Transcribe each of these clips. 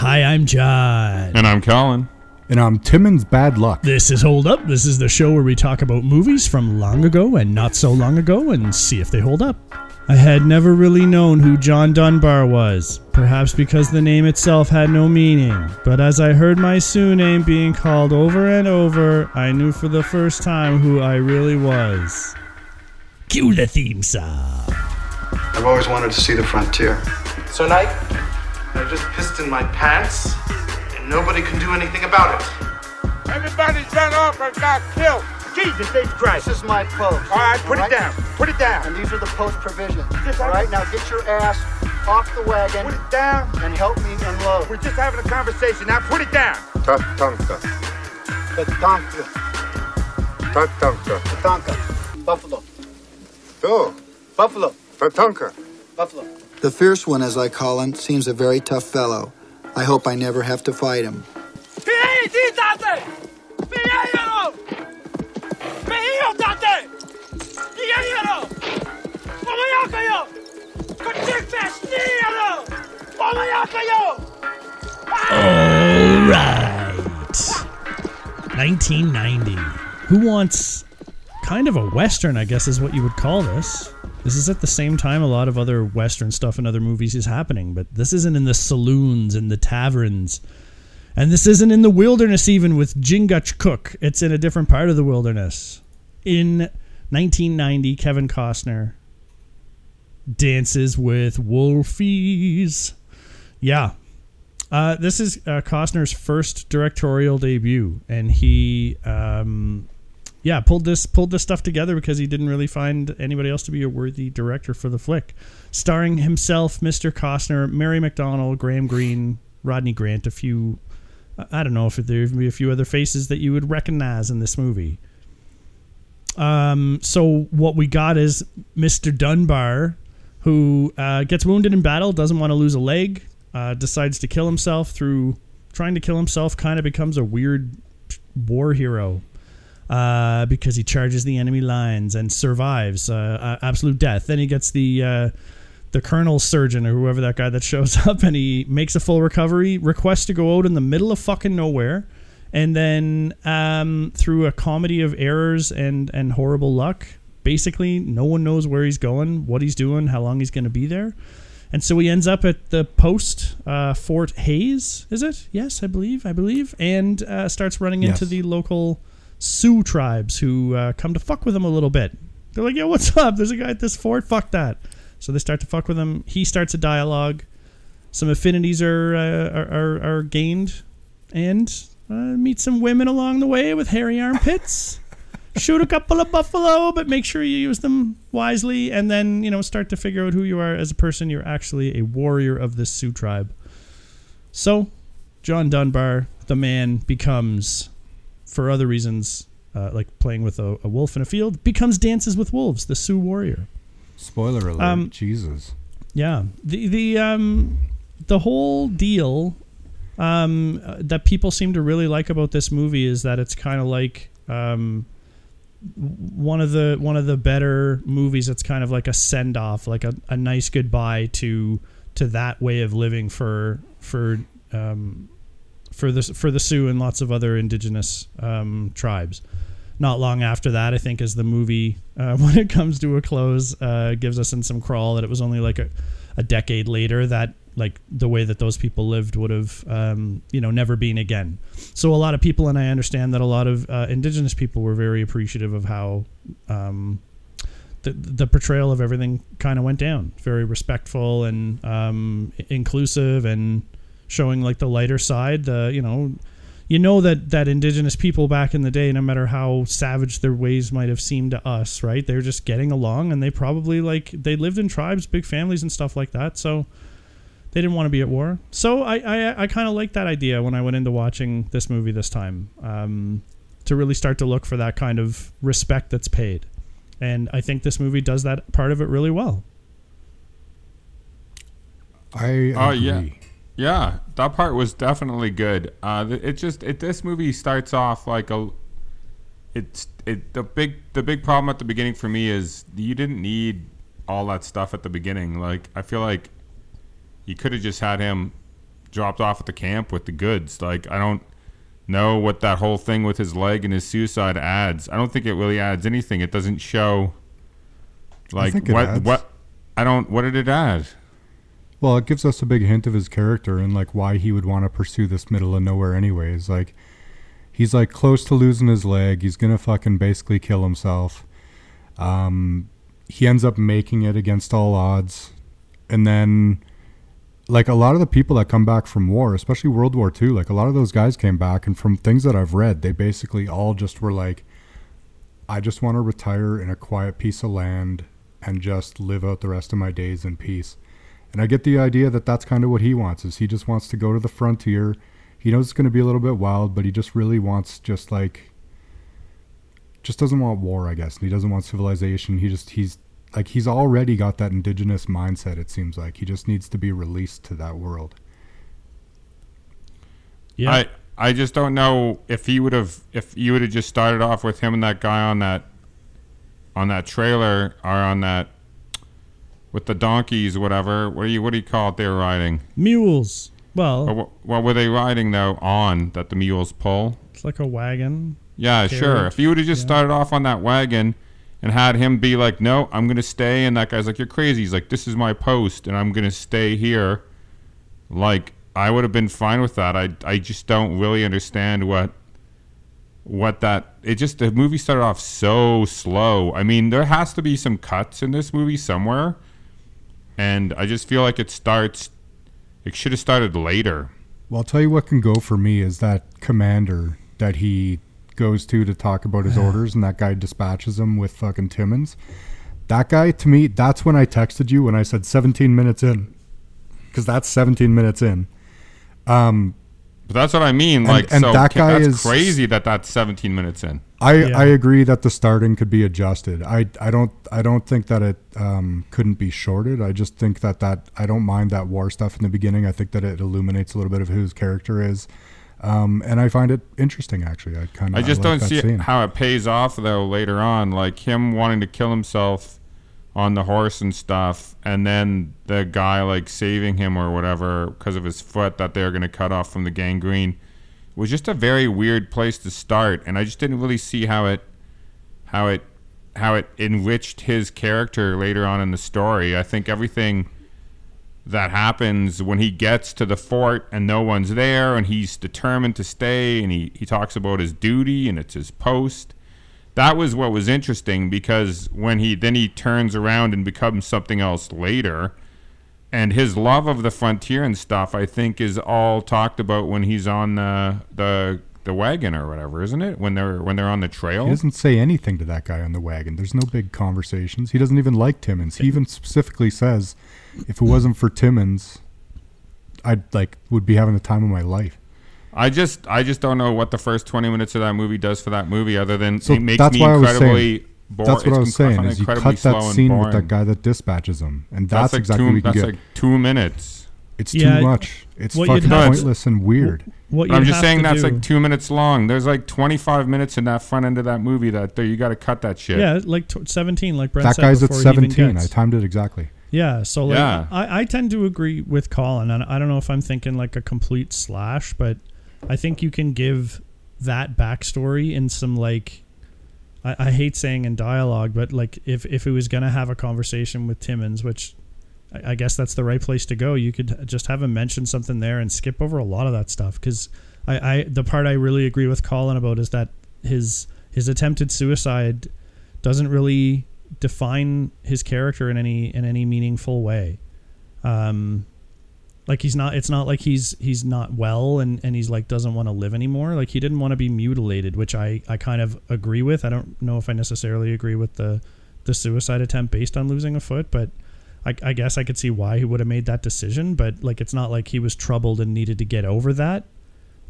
Hi, I'm John. And I'm Colin. And I'm Timmons Bad Luck. This is Hold Up. This is the show where we talk about movies from long ago and not so long ago and see if they hold up. I had never really known who John Dunbar was, perhaps because the name itself had no meaning. But as I heard my Sioux name being called over and over, I knew for the first time who I really was. Cue the theme song. I've always wanted to see the frontier. So tonight, I just pissed in my pants, and nobody can do anything about it. Everybody's run off or got killed. Jesus H. Christ. This is my post. All right, put All it down. Put it down. And these are the post provisions. Just All now get your ass off the wagon Put it down. and help me unload. We're just having a conversation. Now put it down. Tatanka. Tatanka. Tatanka. Tatanka. Buffalo. So, Buffalo. Tatanka. Buffalo. The fierce one, as I call him, seems a very tough fellow. I hope I never have to fight him. All right. 1990. Who wants kind of a Western, I guess is what you would call this? This is at the same time a lot of other Western stuff and other movies is happening, but this isn't in the saloons and the taverns. And this isn't in the wilderness even with Chingachgook. It's in a different part of the wilderness. In 1990, Kevin Costner dances with wolfies. Yeah, uh, this is uh, Costner's first directorial debut, and he, um, yeah, pulled this pulled this stuff together because he didn't really find anybody else to be a worthy director for the flick. Starring himself, Mr. Costner, Mary McDonnell, Graham Greene, Rodney Grant, a few. I don't know if there would be a few other faces that you would recognize in this movie. Um, so what we got is Mr. Dunbar, who uh, gets wounded in battle, doesn't want to lose a leg, uh, decides to kill himself through trying to kill himself. Kind of becomes a weird war hero uh, because he charges the enemy lines and survives uh, absolute death. Then he gets the uh, the colonel's surgeon or whoever that guy that shows up, and he makes a full recovery. Requests to go out in the middle of fucking nowhere, and then um, through a comedy of errors and and horrible luck, basically no one knows where he's going, what he's doing, how long he's going to be there. And so he ends up at the post uh, Fort Hays, is it? Yes, I believe, I believe, and uh, starts running into the local Sioux tribes who uh, come to fuck with him a little bit. They're like, "Yo, what's up? There's a guy at this fort. Fuck that." So they start to fuck with him. He starts a dialogue. Some affinities are uh, are, are, are gained, and uh, meet some women along the way with hairy armpits. Shoot a couple of buffalo, but make sure you use them wisely, and then you know start to figure out who you are as a person. You're actually a warrior of this Sioux tribe. So, John Dunbar, the man, becomes, for other reasons, uh, like playing with a, a wolf in a field, becomes dances with wolves, the Sioux warrior. Spoiler alert. Um, Jesus. Yeah, the the um the whole deal um that people seem to really like about this movie is that it's kind of like um one of the one of the better movies that's kind of like a send off, like a, a nice goodbye to to that way of living for for um for the for the Sioux and lots of other indigenous um, tribes. Not long after that, I think, as the movie, uh, when it comes to a close, uh, gives us in some crawl that it was only like a, a decade later that like the way that those people lived would have, um, you know, never been again. So a lot of people, and I understand that a lot of uh, indigenous people were very appreciative of how um, the the portrayal of everything kind of went down. Very respectful and um, inclusive, and showing like the lighter side. The you know, you know that that indigenous people back in the day, no matter how savage their ways might have seemed to us, right? They're just getting along, and they probably like they lived in tribes, big families, and stuff like that. So they didn't want to be at war. So I I, I kind of like that idea when I went into watching this movie this time. Um, to really start to look for that kind of respect that's paid. And I think this movie does that part of it really well. I agree. Oh yeah, yeah. That part was definitely good. Uh, it just it this movie starts off like a. It's it the big the big problem at the beginning for me is you didn't need all that stuff at the beginning. Like I feel like you could have just had him dropped off at the camp with the goods. Like I don't know what that whole thing with his leg and his suicide adds. I don't think it really adds anything. It doesn't show like think it what adds. what I don't what did it add? Well, it gives us a big hint of his character and like why he would want to pursue this middle of nowhere anyways. Like he's like close to losing his leg. He's gonna fucking basically kill himself. Um, he ends up making it against all odds, and then like a lot of the people that come back from war, especially World War II, like a lot of those guys came back, and from things that I've read, they basically all just were like, I just want to retire in a quiet piece of land and just live out the rest of my days in peace. And I get the idea that that's kind of what he wants is he just wants to go to the frontier. He knows it's going to be a little bit wild, but he just really wants just like just doesn't want war, I guess. And he doesn't want civilization. He just he's like he's already got that indigenous mindset it seems like. He just needs to be released to that world. Yeah. I I just don't know if he would have if you would have just started off with him and that guy on that on that trailer or on that with the donkeys whatever. What do you what do you call it they were riding? Mules. Well, what, what were they riding though on that the mules pull? it's like a wagon. Yeah, sure. If you would have just yeah. started off on that wagon and had him be like, "No, I'm going to stay," and that guy's like, "You're crazy." He's like, "This is my post, and I'm going to stay here." Like, I would have been fine with that. I I just don't really understand what what that. It just the movie started off so slow. I mean, there has to be some cuts in this movie somewhere, and I just feel like it starts. It should have started later. Well, I'll tell you what can go for me is that commander that he goes to to talk about his orders, and that guy dispatches him with fucking Timmons. That guy, to me, that's when I texted you when I said 17 minutes in, because that's 17 minutes in. Um, But that's what I mean. Like, and so that guy that's is- crazy that that's 17 minutes in. I, Yeah. I agree that the starting could be adjusted. I, I don't I don't think that it um, couldn't be shorted. I just think that that I don't mind that war stuff in the beginning. I think that it illuminates a little bit of who his character is, um, and I find it interesting. Actually, I kind of I just like don't see scene. how it pays off though later on. Like him wanting to kill himself on the horse and stuff, and then the guy like saving him or whatever because of his foot that they're going to cut off from the gangrene was just a very weird place to start, and I just didn't really see how it how it how it enriched his character later on in the story. I think everything that happens when he gets to the fort and no one's there and he's determined to stay and he, he talks about his duty and it's his post that was what was interesting because when he then he turns around and becomes something else later and his love of the frontier and stuff i think is all talked about when he's on the the the wagon or whatever isn't it when they're when they're on the trail He doesn't say anything to that guy on the wagon. There's no big conversations. He doesn't even like Timmons. He even specifically says, "If it wasn't for Timmons, I'd like would be having the time of my life." I just I just don't know what the first twenty minutes of that movie does for that movie, other than So it makes that's me why I was incredibly saying- boring. That's what I was saying. Is you cut that scene with that guy that dispatches him, and that's, That's, like exactly two. what we can That's get. like two minutes. it's Yeah, too much. It's fucking have pointless and weird. What I'm just saying that's do- like two minutes long. There's like 25 minutes in that front end of that movie that there you got to cut that shit. Yeah, like t- 17, like Brent that said guy's at before he even 17. I timed it exactly. Yeah, so like Yeah. I, I tend to agree with Colin, and I don't know if I'm thinking like a complete slash, but I think you can give that backstory in some like I, I hate saying in dialogue, but like if if it was gonna have a conversation with Timmons, which I, I guess that's the right place to go, you could just have him mention something there and skip over a lot of that stuff because I, I the part I really agree with Colin about is that his his attempted suicide doesn't really define his character in any in any meaningful way. Um, like he's not. It's not like he's he's not well and and he's like doesn't want to live anymore. Like he didn't want to be mutilated, which I I kind of agree with. I don't know if I necessarily agree with the the suicide attempt based on losing a foot, but. I, I guess I could see why he would have made that decision, but like it's not like he was troubled and needed to get over that.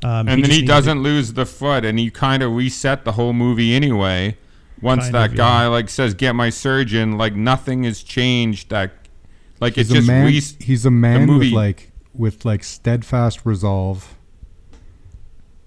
Um, and then he doesn't lose the foot, and you kind of reset the whole movie anyway. Once Kind that of, guy yeah. like says, "Get my surgeon," like nothing has changed. That like He's it a just man. re- he's a man with movie- like with like steadfast resolve,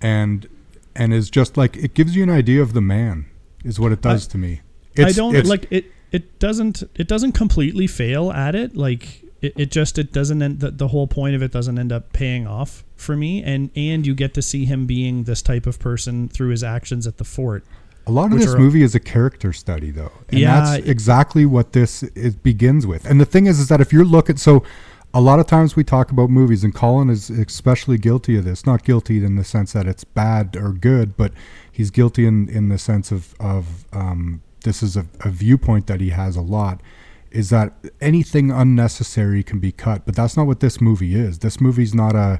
and and is just like it gives you an idea of the man. Is what it does I- to me. I don't it's- like it. It doesn't. It doesn't completely fail at it. Like it, it just it doesn't end the, the whole point of it doesn't end up paying off for me and and you get to see him being this type of person through his actions at the fort A lot of this movie is a character study, though, and Yeah, that's exactly what this it begins with. And the thing is, is that if you're looking, so a lot of times we talk about movies, and Colin is especially guilty of this. Not guilty in the sense that it's bad or good, but he's guilty in in the sense of of um, this is a, a viewpoint that he has a lot. Is that anything unnecessary can be cut, but that's not what this movie is. This movie's not a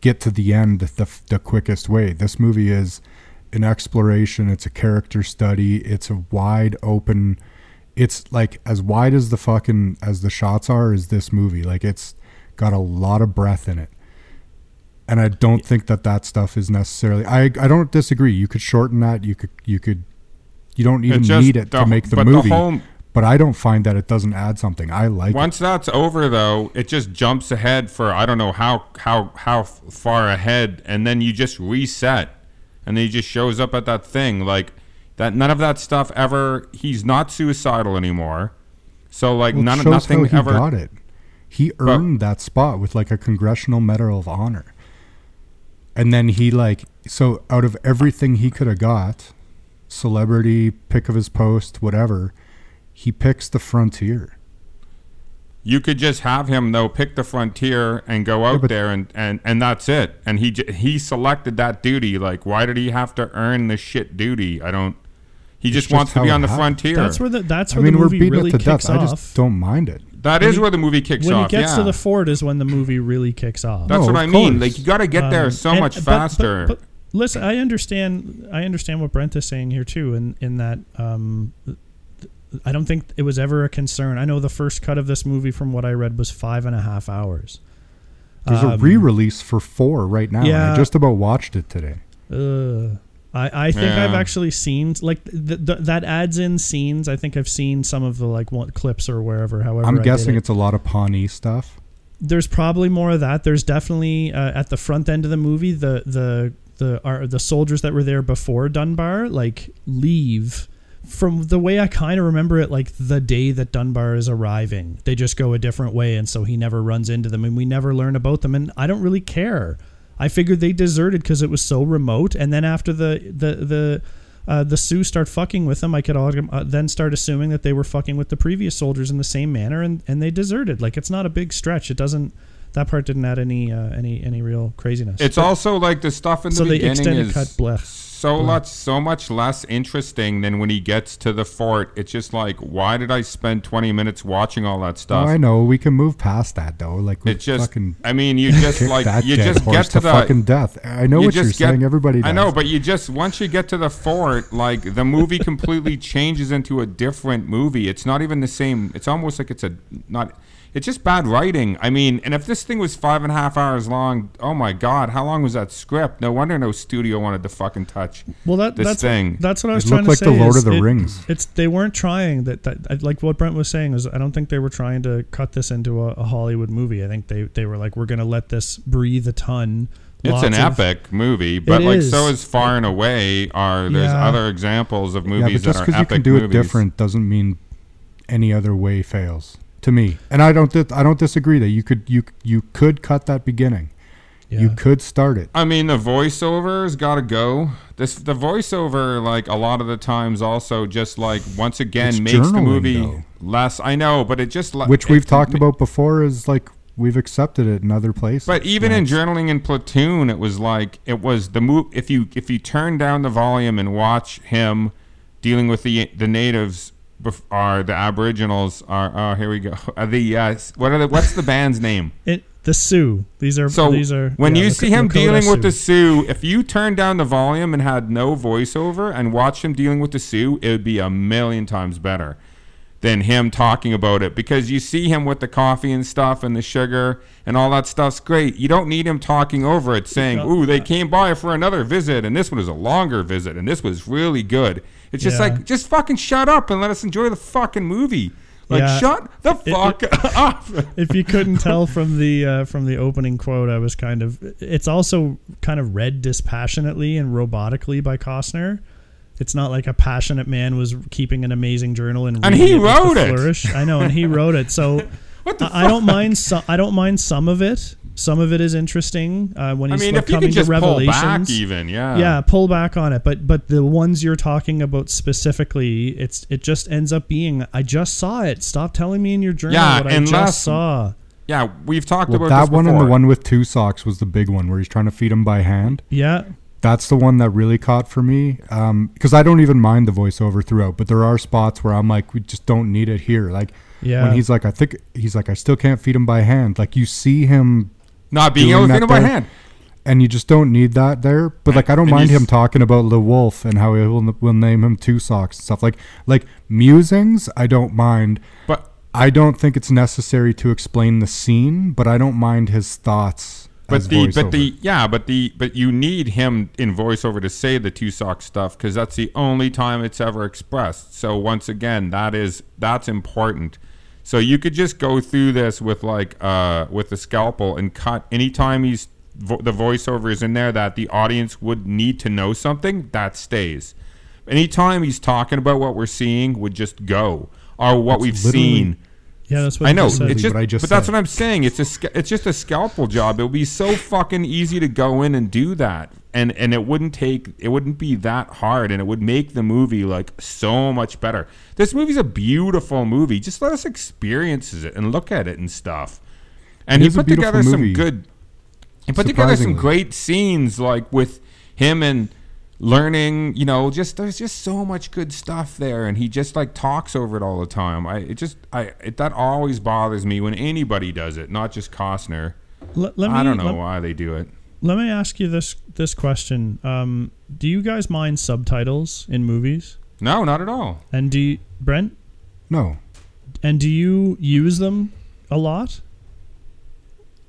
get to the end the, the quickest way. This movie is an exploration. It's a character study. It's a wide open. It's like as wide as the fucking as the shots are. Is this movie like it's got a lot of breath in it, and I don't think that that stuff is necessarily. I I don't disagree. You could shorten that. You could you could. You don't even just need it the- to make the but the movie. whole- but I don't find that it doesn't add something. I like it. Once that's over, though, it just jumps ahead for I don't know how how how far ahead, and then you just reset, and then he just shows up at that thing like that. None of that stuff ever. He's not suicidal anymore, so like Well, none of shows nothing how he ever. got it. He earned that spot with like a congressional medal of honor. And then he like so out of everything he could have got, celebrity, pick of his post, whatever, he picks the frontier. You could just have him though pick the frontier and go out but- there and, and and that's it. And he he selected that duty. Like, why did he have to earn the shit duty? I don't. He just, just wants to be on the happened. frontier. that's where the that's where I where mean, the we're movie beating really it to kicks death. I just don't mind it. that is where the movie kicks off. when off. he gets yeah. to the fort is when the movie really kicks off That's No, what I of mean. Like you got to get there Um, so and- much but- but- faster. But, listen, I understand. I understand what Brent is saying here too, in in that um, I don't think it was ever a concern. I know the first cut of this movie, from what I read, was five and a half hours. There's a Um, re-release for four right now. and yeah. I just about watched it today. Uh, I, I think Yeah. I've actually seen like th- th- that adds in scenes. I think I've seen some of the like one, clips or wherever. However, I'm guessing it. it's a lot of Pawnee stuff. there's probably more of that. There's definitely uh, at the front end of the movie the the the are the soldiers that were there before Dunbar like leave from the way I kind of remember it like the day that Dunbar is arriving. They just go a different way and so he never runs into them and we never learn about them and I don't really care. I figured they deserted because it was so remote and then after the the the uh, the Sioux start fucking with them, I could all, uh, then start assuming that they were fucking with the previous soldiers in the same manner, and, and they deserted. Like it's not a big stretch. It doesn't. That part didn't add any uh, any any real craziness. it's also like the stuff in the So they beginning extended is cut blech. So mm-hmm. much so much less interesting than when he gets to the fort. It's just like, why did I spend 20 minutes watching all that Oh, stuff? I know we can move past that though. Like It just, fucking I mean, you just like you just get to the fucking death. I know you what you're get- saying. Everybody, does. I know, but you just once you get to the fort, like the movie completely changes into a different movie. It's not even the same. It's almost like it's a not. It's just bad writing. I mean, and if this thing was five and a half hours long, oh my god, how long was that script? No wonder no studio wanted to fucking touch. well, that this that's thing. that's what I was It trying looked to like say. the Lord of the it- Rings. It's they weren't trying that. That like what Brent was saying is I don't think they were trying to cut this into a, a Hollywood movie. I think they they were like we're gonna let this breathe a ton. It's an of- epic movie, but like is. so is Far and Away. Are there's Yeah. other examples of yeah, movies but just that are because you can do movies. it different doesn't mean any other way fails to me. And I don't I don't disagree that you could you you could cut that beginning. You could start it. I mean, the voiceover's got to go. This the voiceover, like a lot of the times, also just like once again It's makes the movie though. less. I know, but it just le- Which it- we've talked it- about before is like we've accepted it in other places. But even in journaling in Platoon, it was like it was the move. If you if you turn down the volume and watch him dealing with the the natives, bef- are the Aboriginals are. Oh, here we go. Uh, the uh, what are the what's the band's name? It the Sioux. These are So these are when yeah, you Lak- see him Lakota dealing with the Sioux. Sioux, if you turn down the volume and had no voiceover and watched him dealing with the Sioux, it would be a million times better than him talking about it because you see him with the coffee and stuff and the sugar and all that stuff's great. You don't need him talking over it saying, "Ooh, they came by for another visit and this one is a longer visit and this was really good." It's just Yeah. like just fucking shut up and let us enjoy the fucking movie. Like Yeah. shut the It- fuck up. if you couldn't tell from the uh, from the opening quote, I was kind of. It's also kind of read dispassionately and robotically by Costner. It's not like a passionate man was keeping an amazing journal and And he it wrote it. Flourish. I know, and he wrote it. So What the I I don't mind some. I don't mind some of it. Some of it is interesting uh, when I he's mean, like, if coming could just to pull revelations. back, even yeah, yeah, pull back on it. But but the ones you're talking about specifically, it's it just ends up being. I just saw it. Stop telling me in your journal Yeah, what I unless- just saw. yeah. We've talked Well, about that this one and the one with two socks was the big one where he's trying to feed him by hand. Yeah, That's the one that really caught for me. Because I don't even mind the voiceover throughout, but there are spots where I'm like, we just don't need it here. Like Yeah. when he's like, I think he's like, I still can't feed him by hand. Like you see him, not being able to him by there. hand. and you just don't need that there. But like I don't And mind him talking about the wolf and how he will will name him two socks and stuff. Like like musings, I don't mind. But I don't think it's necessary to explain the scene, but I don't mind his thoughts. but the but the yeah, but the but you need him in voiceover to say the two sock stuff because that's the only time it's ever expressed. So once again, that is that's important. So you could just go through this with like uh with the scalpel and cut anytime he's vo- the voiceover is in there that the audience would need to know something that stays. Anytime he's talking about what we're seeing would just go or what That's we've seen. Yeah, that's what I know. said. It's just, what I just but that's said. what I'm saying. It's a, it's just a scalpel job. It would be so fucking easy to go in and do that, and and it wouldn't take, it wouldn't be that hard, and it would make the movie like so much better. This movie's a beautiful movie. Just let us experience it and look at it and stuff. And It he put beautiful together some good. He put together some great scenes, like with him and learning. You know, just there's just so much good stuff there, and he just like talks over it all the time. I it just I it, that always bothers me when anybody does it, not just Costner. Let, let me, I don't know Let, why they do it. let me ask you this this question. Um, do you guys mind subtitles in movies? No, not at all. And do you, Brent? no. And do you use them a lot?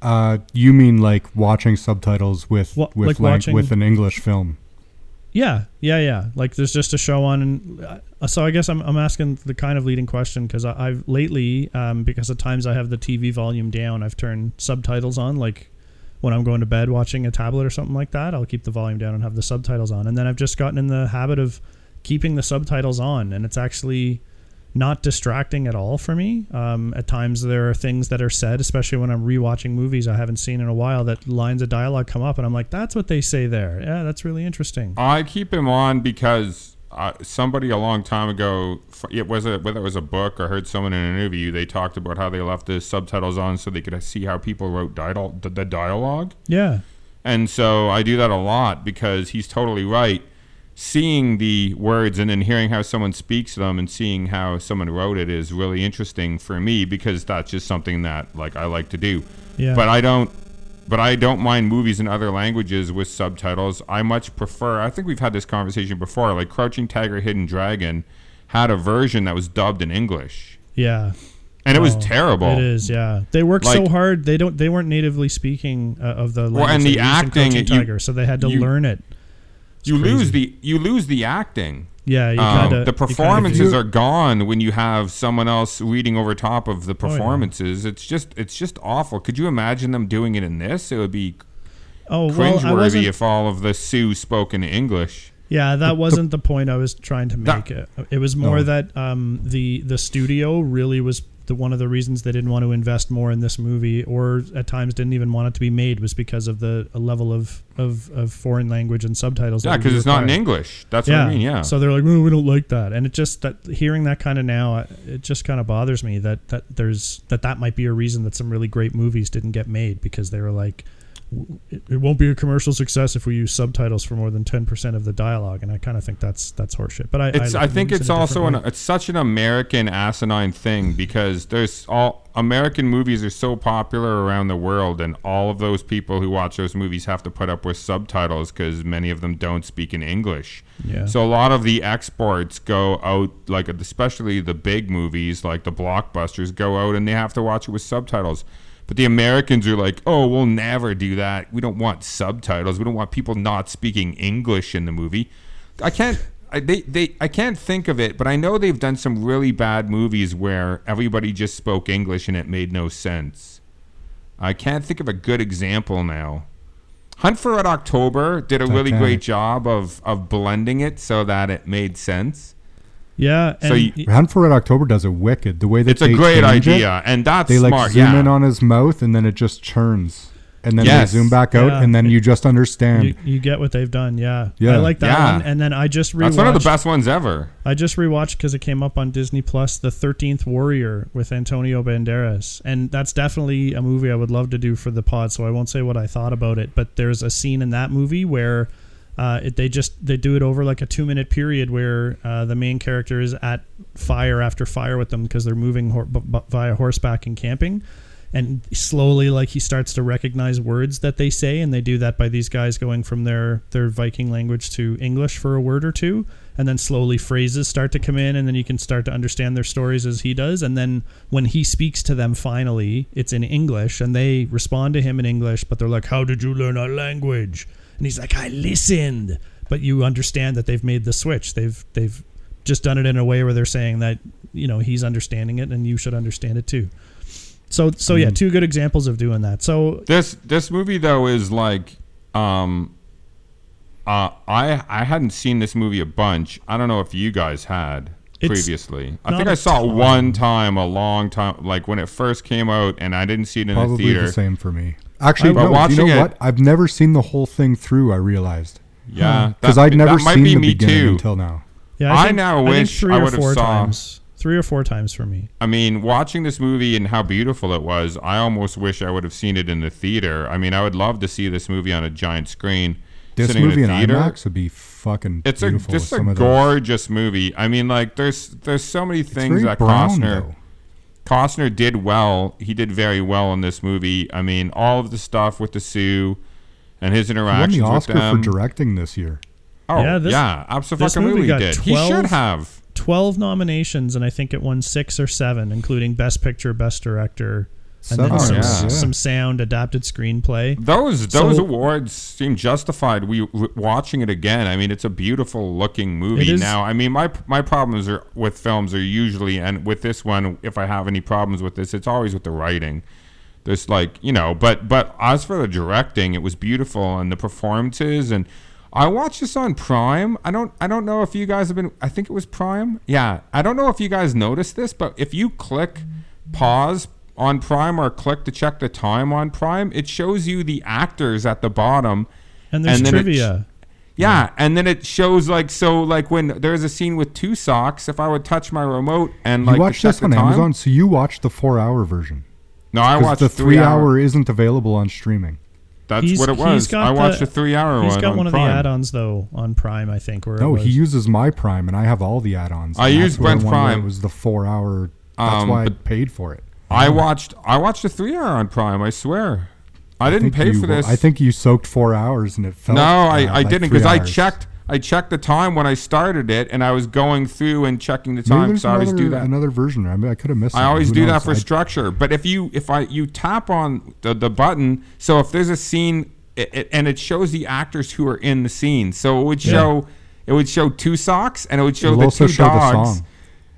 Uh, you mean like watching subtitles with Wha- with like lang- watching- with an English film? Yeah, yeah, yeah. Like there's just a show on, and uh, so I guess I'm, I'm asking the kind of leading question because I've lately, um, because at times I have the TV volume down, I've turned subtitles on. Like when I'm going to bed watching a tablet or something like that, I'll keep the volume down and have the subtitles on. And then I've just gotten in the habit of keeping the subtitles on, and it's actually not distracting at all for me. Um, at times there are things that are said, especially when I'm rewatching movies I haven't seen in a while, that lines of dialogue come up, and I'm like, "That's what they say there. Yeah, that's really interesting." I keep him on because uh, somebody a long time ago, it was a, whether it was a book or heard someone in an interview, they talked about how they left the subtitles on so they could see how people wrote dial- the, the dialogue. Yeah. And so I do that a lot because he's totally right. Seeing the words and then hearing how someone speaks them and seeing how someone wrote it is really interesting for me because that's just something that like I like to do. Yeah. But I don't but I don't mind movies in other languages with subtitles. I much prefer I think we've had this conversation before, like Crouching Tiger Hidden Dragon had a version that was dubbed in English. Yeah. And it was Oh, terrible. It is, yeah. They work so hard. They don't. They weren't natively speaking uh, of the language Well, and the acting, Crouching you- Tiger, so they had to you- learn it. You crazy. lose the you lose the acting. Yeah, you Um, kinda, the you kinda performances are gone when you have someone else reading over top of the Oh, yeah. performances. It's just it's just awful. Could you imagine them doing it in this? It would be Oh well, cringeworthy wasn't. if all of the Sioux spoke in English. Yeah, that wasn't the point I was trying to That- make. It. It was more No. that um, the the studio really was the one of the reasons they didn't want to invest more in this movie, or at times didn't even want it to be made, was because of the a level of, of, of foreign language and subtitles. Yeah, because be it's not in. English. That's what I mean. Yeah. So they're like, well, we don't like that, and it just that hearing that kind of now, it just kind of bothers me that that there's that that might be a reason that some really great movies didn't get made because they were like, "W- it, won't be a commercial success if we use subtitles for more than ten percent of the dialogue, and I kind of think that's that's horseshit. But I, it's. I, I, think it's also an. It's such an American asinine thing because there's all American movies are so popular around the world, and all of those people who watch those movies have to put up with subtitles because many of them don't speak in English. Yeah. So a lot of the exports go out, like especially the big movies, like the blockbusters, go out and they have to watch it with subtitles. But the Americans are like, oh, we'll never do that. We don't want subtitles. We don't want people not speaking English in the movie. I can't. I, they, they, I can't think of it, but I know they've done some really bad movies where everybody just spoke English and it made no sense. I can't think of a good example now. Hunt for Red October did a really Titanic. great job of, of blending it so that it made sense. Yeah, and So you- y- Hunt for Red October does it wicked. The way that It's a they great change it, idea, and that's they like smart. zoom yeah. in on his mouth and then it just churns, and then Yes. they zoom back out, Yeah. and then you just understand. you, you get what they've done. Yeah, Yeah. I like that Yeah. one. And then I just rewatched. That's one of the best ones ever. I just rewatched because it came up on Disney Plus, The Thirteenth Warrior with Antonio Banderas, and that's definitely a movie I would love to do for the pod. So I won't say what I thought about it, but there's a scene in that movie where uh, it, they just they do it over like a two minute period where uh, the main character is at fire after fire with them because they're moving b- b- via horseback and camping. And slowly, like he starts to recognize words that they say, and they do that by these guys going from their their Viking language to English for a word or two, and then slowly phrases start to come in, and then you can start to understand their stories as he does. And then when he speaks to them, finally, it's in English, and they respond to him in English, but they're like, "How did you learn our language?" And he's like, "I listened." But you understand that they've made the switch. They've they've just done it in a way where they're saying that you know he's understanding it, and you should understand it too. So so yeah, two good examples of doing that. So This this movie though is like um uh I I hadn't seen this movie a bunch. I don't know if you guys had previously. I think I saw it one time a long time like when it first came out and I didn't see it in the Probably theater. the same for me. Actually, But no, you know it- what? I've never seen the whole thing through. I realized Yeah. because that- I'd never that might seen be the me beginning too. until now. yeah, I think, now think wish three I or would've four saw- times, three or four times for me. I mean, watching this movie and how beautiful it was, I almost wish I would have seen it in the theater. I mean, I would love to see this movie on a giant screen. This movie in in a theater. IMAX would be fucking It's a beautiful. just with a some of those. gorgeous movie. I mean, like there's there's so many It's things very that brown, Costner though. Costner did well. He did very well in this movie. I mean, all of the stuff with the Sioux and his He won interactions the with Oscar them. for directing this year. oh Yeah, yeah, this- yeah, absolutely movie got did. 12 he should have. 12 nominations, and I think it won six or seven, including Best Picture, Best Director, and Seven, then some, yeah. some sound adapted screenplay. Those those So- awards seem justified. We watching it again. I mean, it's a beautiful looking movie. Now, I mean, my my problems are with films are usually, and with this one, if I have any problems with this, it's always with the writing. There's like you know, but but as for the directing, it was beautiful and the performances and. I watched this on Prime. I don't I don't know if you guys have been I think it was Prime. Yeah. I don't know if you guys noticed this, but if you click pause on Prime or click to check the time on Prime, it shows you the actors at the bottom. And there's And then it trivia. Yeah, and then it shows like so like when there's a scene with two socks, if I would touch my remote and like you to watched check this the on time- Amazon, so you watched the four-hour version. No, I watched the three hour. three-hour isn't available on streaming. That's He's- what it was. I watched the- the three hour He's one. got on one of Prime. the add-ons though on Prime, I think. Where No, he uses my Prime, and I have all the add-ons. I and use that's where Brent's one where Prime. It was the four-hour. That's Um, why I paid for it. I watched I watched the three hour on Prime. I swear, I, didn't pay you- for this. I think you soaked four hours, and it felt. no, uh, I, I like didn't because I checked I checked the time when I started it, and I was going through and checking the time. So I always do that. another version. I mean, I could have missed. I something. always Who do that for I- structure. But if you if I you tap on the, the button, so if there's a scene it, it, and it shows the actors who are in the scene, so it would show it would show two socks and it would show It'll the two show the dogs. song.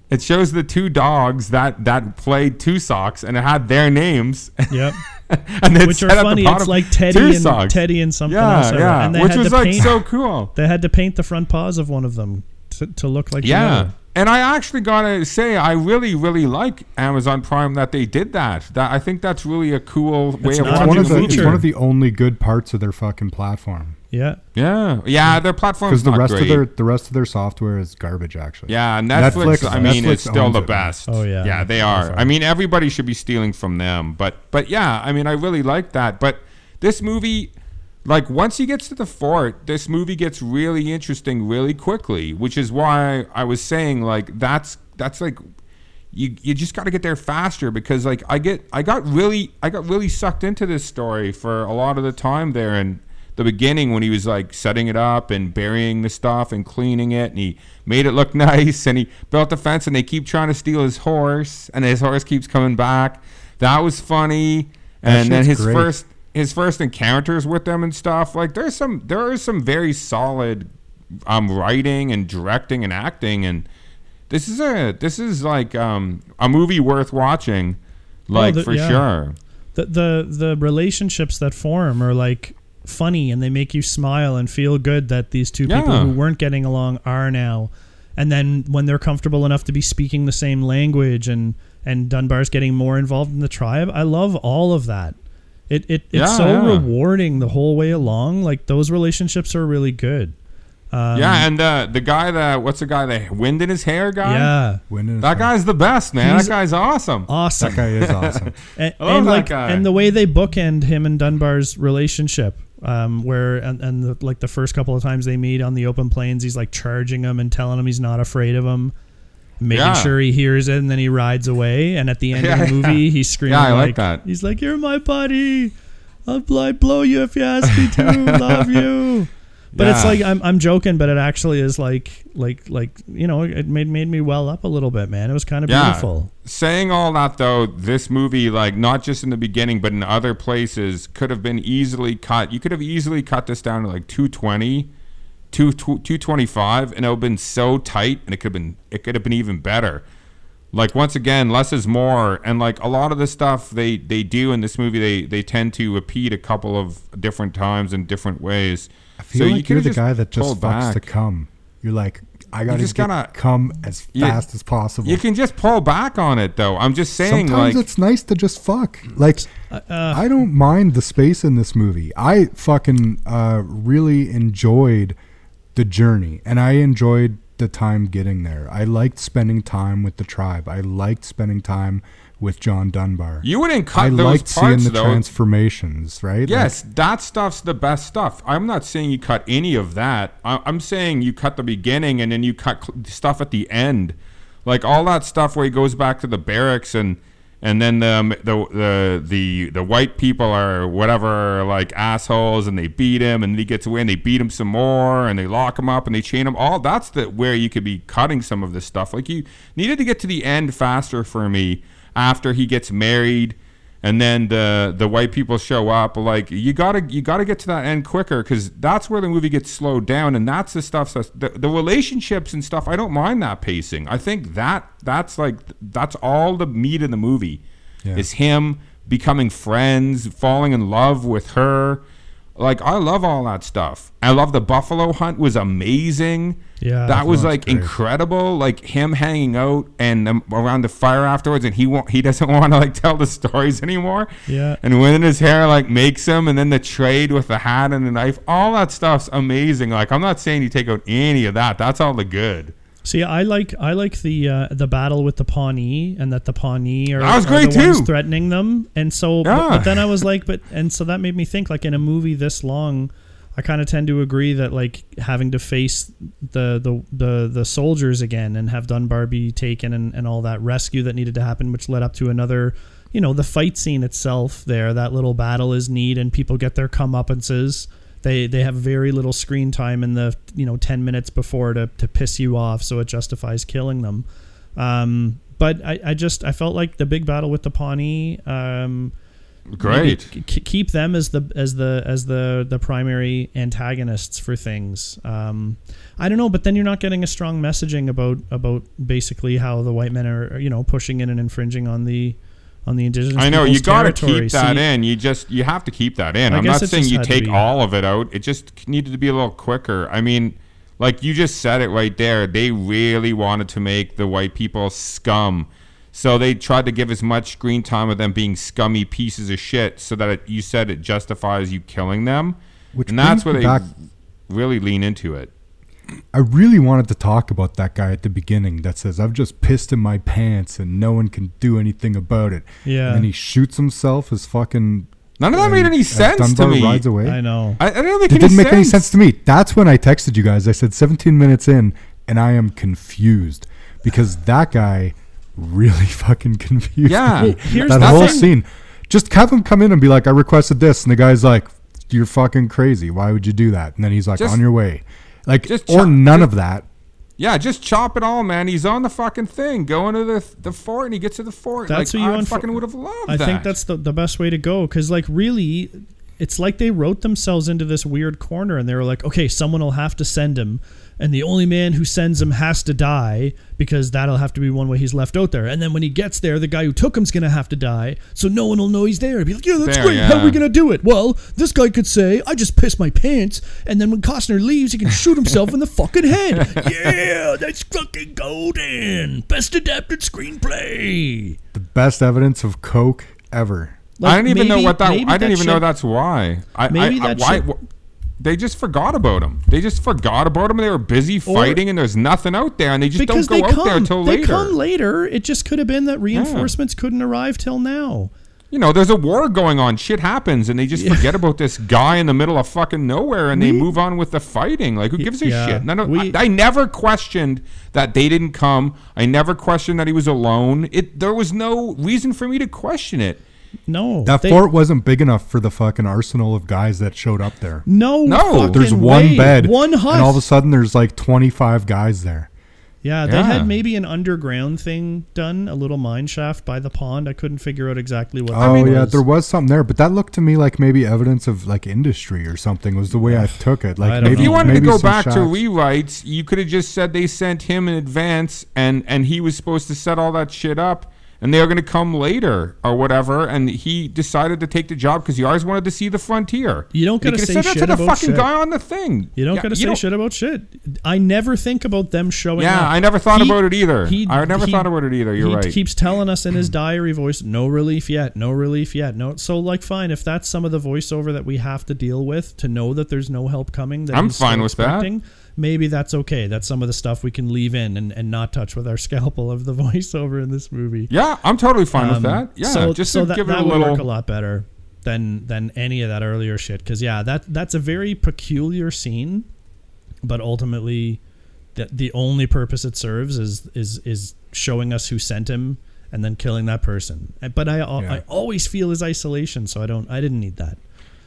It shows the two dogs that that played two socks and it had their names. Yep. and Which are funny. bottom, It's like Teddy and socks. Teddy and something yeah, else. Yeah, And they which had was to like paint, so cool. They had to paint the front paws of one of them to, to look like Yeah. And I actually gotta say, I really, really like Amazon Prime that they did that. That I think that's really a cool way It's of not It's a one of a the. It's one of the only good parts of their fucking platform. Yeah. Yeah, yeah, their platform Because the rest great. of their the rest of their software is garbage. Actually. yeah, Netflix. Netflix- I mean, Netflix is still owns the it, best. Oh, yeah. yeah, they are. I mean, everybody should be stealing from them. But, but yeah, I mean, I really like that. But this movie, like, once he gets to the fort, this movie gets really interesting really quickly. Which is why I was saying, like, that's that's like you you just got to get there faster because like I get I got really I got really sucked into this story for a lot of the time there in the beginning when he was like setting it up and burying the stuff and cleaning it and he made it look nice and he built the fence and they keep trying to steal his horse and his horse keeps coming back that was funny That and then his great. first his first encounters with them and stuff like there's some there is some very solid um writing and directing and acting and this is a this is like um a movie worth watching like the- for yeah. sure The, the the relationships that form are like funny and they make you smile and feel good that these two people who weren't getting along are now and then when they're comfortable enough to be speaking the same language and and Dunbar's getting more involved in the tribe. I love all of that. It it it's Yeah, so yeah. rewarding the whole way along. Like those relationships are really good. Um, yeah, and uh, the guy that what's the guy that wind in his hair guy? yeah, wind When is That guy's the best, man. He's- that guy's awesome. awesome. That guy is awesome. and, I love and that like guy. and the way they bookend him and Dunbar's relationship, um, where and, and the, like the first couple of times they meet on the open plains, he's like charging him and telling him he's not afraid of him, making Yeah. sure he hears it, and then he rides away. And at the end Yeah, of the movie, yeah. he's screaming Yeah, I like like, that. He's like, "You're my buddy. I'll bl- blow you if you ask me to. Love you." But it's like I'm, I'm joking, but it actually is like like like you know it made made me well up a little bit, man. It was kind of beautiful. Saying all that though, this movie, like not just in the beginning, but in other places, could have been easily cut. You could have easily cut this down to like 220, 2, 225, and it would have been so tight, and it could have been it could have been even better. Like once again, less is more, and like a lot of the stuff they they do in this movie, they they tend to repeat a couple of different times in different ways. I feel like you're the guy that just pulled fucks to come. You're like, I gotta just get gotta- come as You- fast as possible. You can just pull back on it though. I'm just saying, Sometimes like it's nice to just fuck. Like, Uh, I don't mind the space in this movie. I fucking uh, really enjoyed the journey, and I enjoyed the time getting there. I liked spending time with the tribe. I liked spending time with John Dunbar. you wouldn't cut I those liked seeing the though. transformations. Right? Like, Yes, that stuff's the best stuff. I'm not saying you cut any of that. I'm saying you cut the beginning and then you cut cl- stuff at the end, like all that stuff where he goes back to the barracks and and then the um, the the the, the white people are whatever like assholes and they beat him and he gets away and they beat him some more and they lock him up and they chain him. All that's the where you could be cutting some of this stuff. Like you needed to get to the end faster for me after he gets married and then the the white people show up like you gotta you gotta get to that end quicker because that's where the movie gets slowed down and that's the stuff that's the, the relationships and stuff i don't mind that pacing i think that that's like that's all the meat in the movie Yeah. is him becoming friends falling in love with her like i love all that stuff. I love the buffalo hunt was amazing. Yeah, that was like great. incredible. Like him hanging out and um, around the fire afterwards and he won't he doesn't want to like tell the stories anymore. Yeah. and when his hair like makes him and then the trade with the hat and the knife all that stuff's amazing. Like i'm not saying you take out any of that. That's all the good See, I like I like the uh, the battle with the Pawnee, and that the Pawnee are, That was great the ones too. threatening them, and so. But, Yeah. but then I was like, but and so that made me think like in a movie this long, I kind of tend to agree that like having to face the the the the soldiers again and have Dunbar be taken and and all that rescue that needed to happen, which led up to another. You know the fight scene itself. There, that little battle is neat, and people get their comeuppances they they have very little screen time in the you know 10 minutes before to, to piss you off so it justifies killing them. Um, but I, I just I felt like the big battle with the Pawnee um, great. keep them as the as the as the the primary antagonists for things. Um, I don't know but then you're not getting a strong messaging about about basically how the white men are you know pushing in and infringing on the on the indigenous i know you gotta territory. keep that See, in. You just you have to keep that in. I i'm not saying you take all of it out. It just needed to be a little quicker. I mean like you just said it right there. They really wanted to make the white people scum. So they tried to give as much screen time of them being scummy pieces of shit so that it, you said it justifies you killing them. Which and that's where they back- really lean into it I really wanted to talk about that guy at the beginning that says, I've just pissed in my pants and no one can do anything about it. Yeah. And then he shoots himself as fucking. none of that made um, any sense to Dunbar me rides away. I know I, I didn't make It any didn't make any sense. sense to me. That's when I texted you guys. I said 17 minutes in, and I am confused because that guy really fucking confused Yeah. me. Well, here's that the whole thing. scene. Just have him come in and be like, "I requested this," and the guy's like, "You're fucking crazy. Why would you do that?" And then he's like, Just- "On your way." Like, just or chop- none just- of that. Yeah, just chop it all, man. He's on the fucking thing, going to the the fort, and he gets to the fort. That's like, what you I fucking would have loved I that. think that's the, the best way to go because, like, really, it's like they wrote themselves into this weird corner and they were like, okay, someone will have to send him. And the only man who sends him has to die because that'll have to be one way he's left out there. And then when he gets there, the guy who took him's going to have to die. So no one will know he's there. Be like, yeah, that's There, great. How are we going to do it? Well, this guy could say, I just pissed my pants. And then when Costner leaves, he can shoot himself in the fucking head. Yeah, that's fucking golden. Best adapted screenplay. The best evidence of coke ever. Like, I didn't even know what that. maybe I didn't even know that's why. I, Maybe I, I- that why, shit- wh- They just forgot about him. They just forgot about him. They were busy fighting, and there's nothing out there, and they just don't go out come, there until later. they come later. It just could have been that reinforcements couldn't arrive till now. You know, there's a war going on. Shit happens, and they just forget about this guy in the middle of fucking nowhere, and they move on with the fighting. Like, who gives a yeah, shit? None of, we- I, I never questioned that they didn't come. I never questioned that he was alone. It there was no reason for me to question it. No, That they- fort wasn't big enough for the fucking arsenal of guys that showed up there. No, No, There's one way. bed, one hut. and all of a sudden there's like 25 guys there. yeah, they Yeah. had maybe an underground thing done, a little mine shaft by the pond. I couldn't figure out exactly what. Oh that yeah, was. there was something there, but that looked to me like maybe evidence of like industry or something. Was the way I took it. Like maybe If you know. wanted to go some back to rewrites, you could have just said they sent him in advance, and and he was supposed to set all that shit up, and they are going to come later or whatever, and he decided to take the job because he always wanted to see the frontier. You don't gotta could've say shit to the about fucking shit. guy on the thing. You don't Yeah, gotta say shit about shit. I never think about them showing Yeah, up. I never thought about it either. he- I never he- thought about it either. You're right. he right. keeps telling us in his diary voice, no relief yet, no relief yet. No, so like, fine, if that's some of the voiceover that we have to deal with to know that there's no help coming, that I'm fine with that. Maybe that's okay. That's some of the stuff we can leave in and, and not touch with our scalpel of the voiceover in this movie. yeah, I'm totally fine with Um, that. Yeah, so, just so to that, give it that a would little. work a lot better than than any of that earlier shit. Because yeah, that that's a very peculiar scene, but ultimately, the the only purpose it serves is is is showing us who sent him and then killing that person. But I I always feel his isolation, so I don't I didn't need that.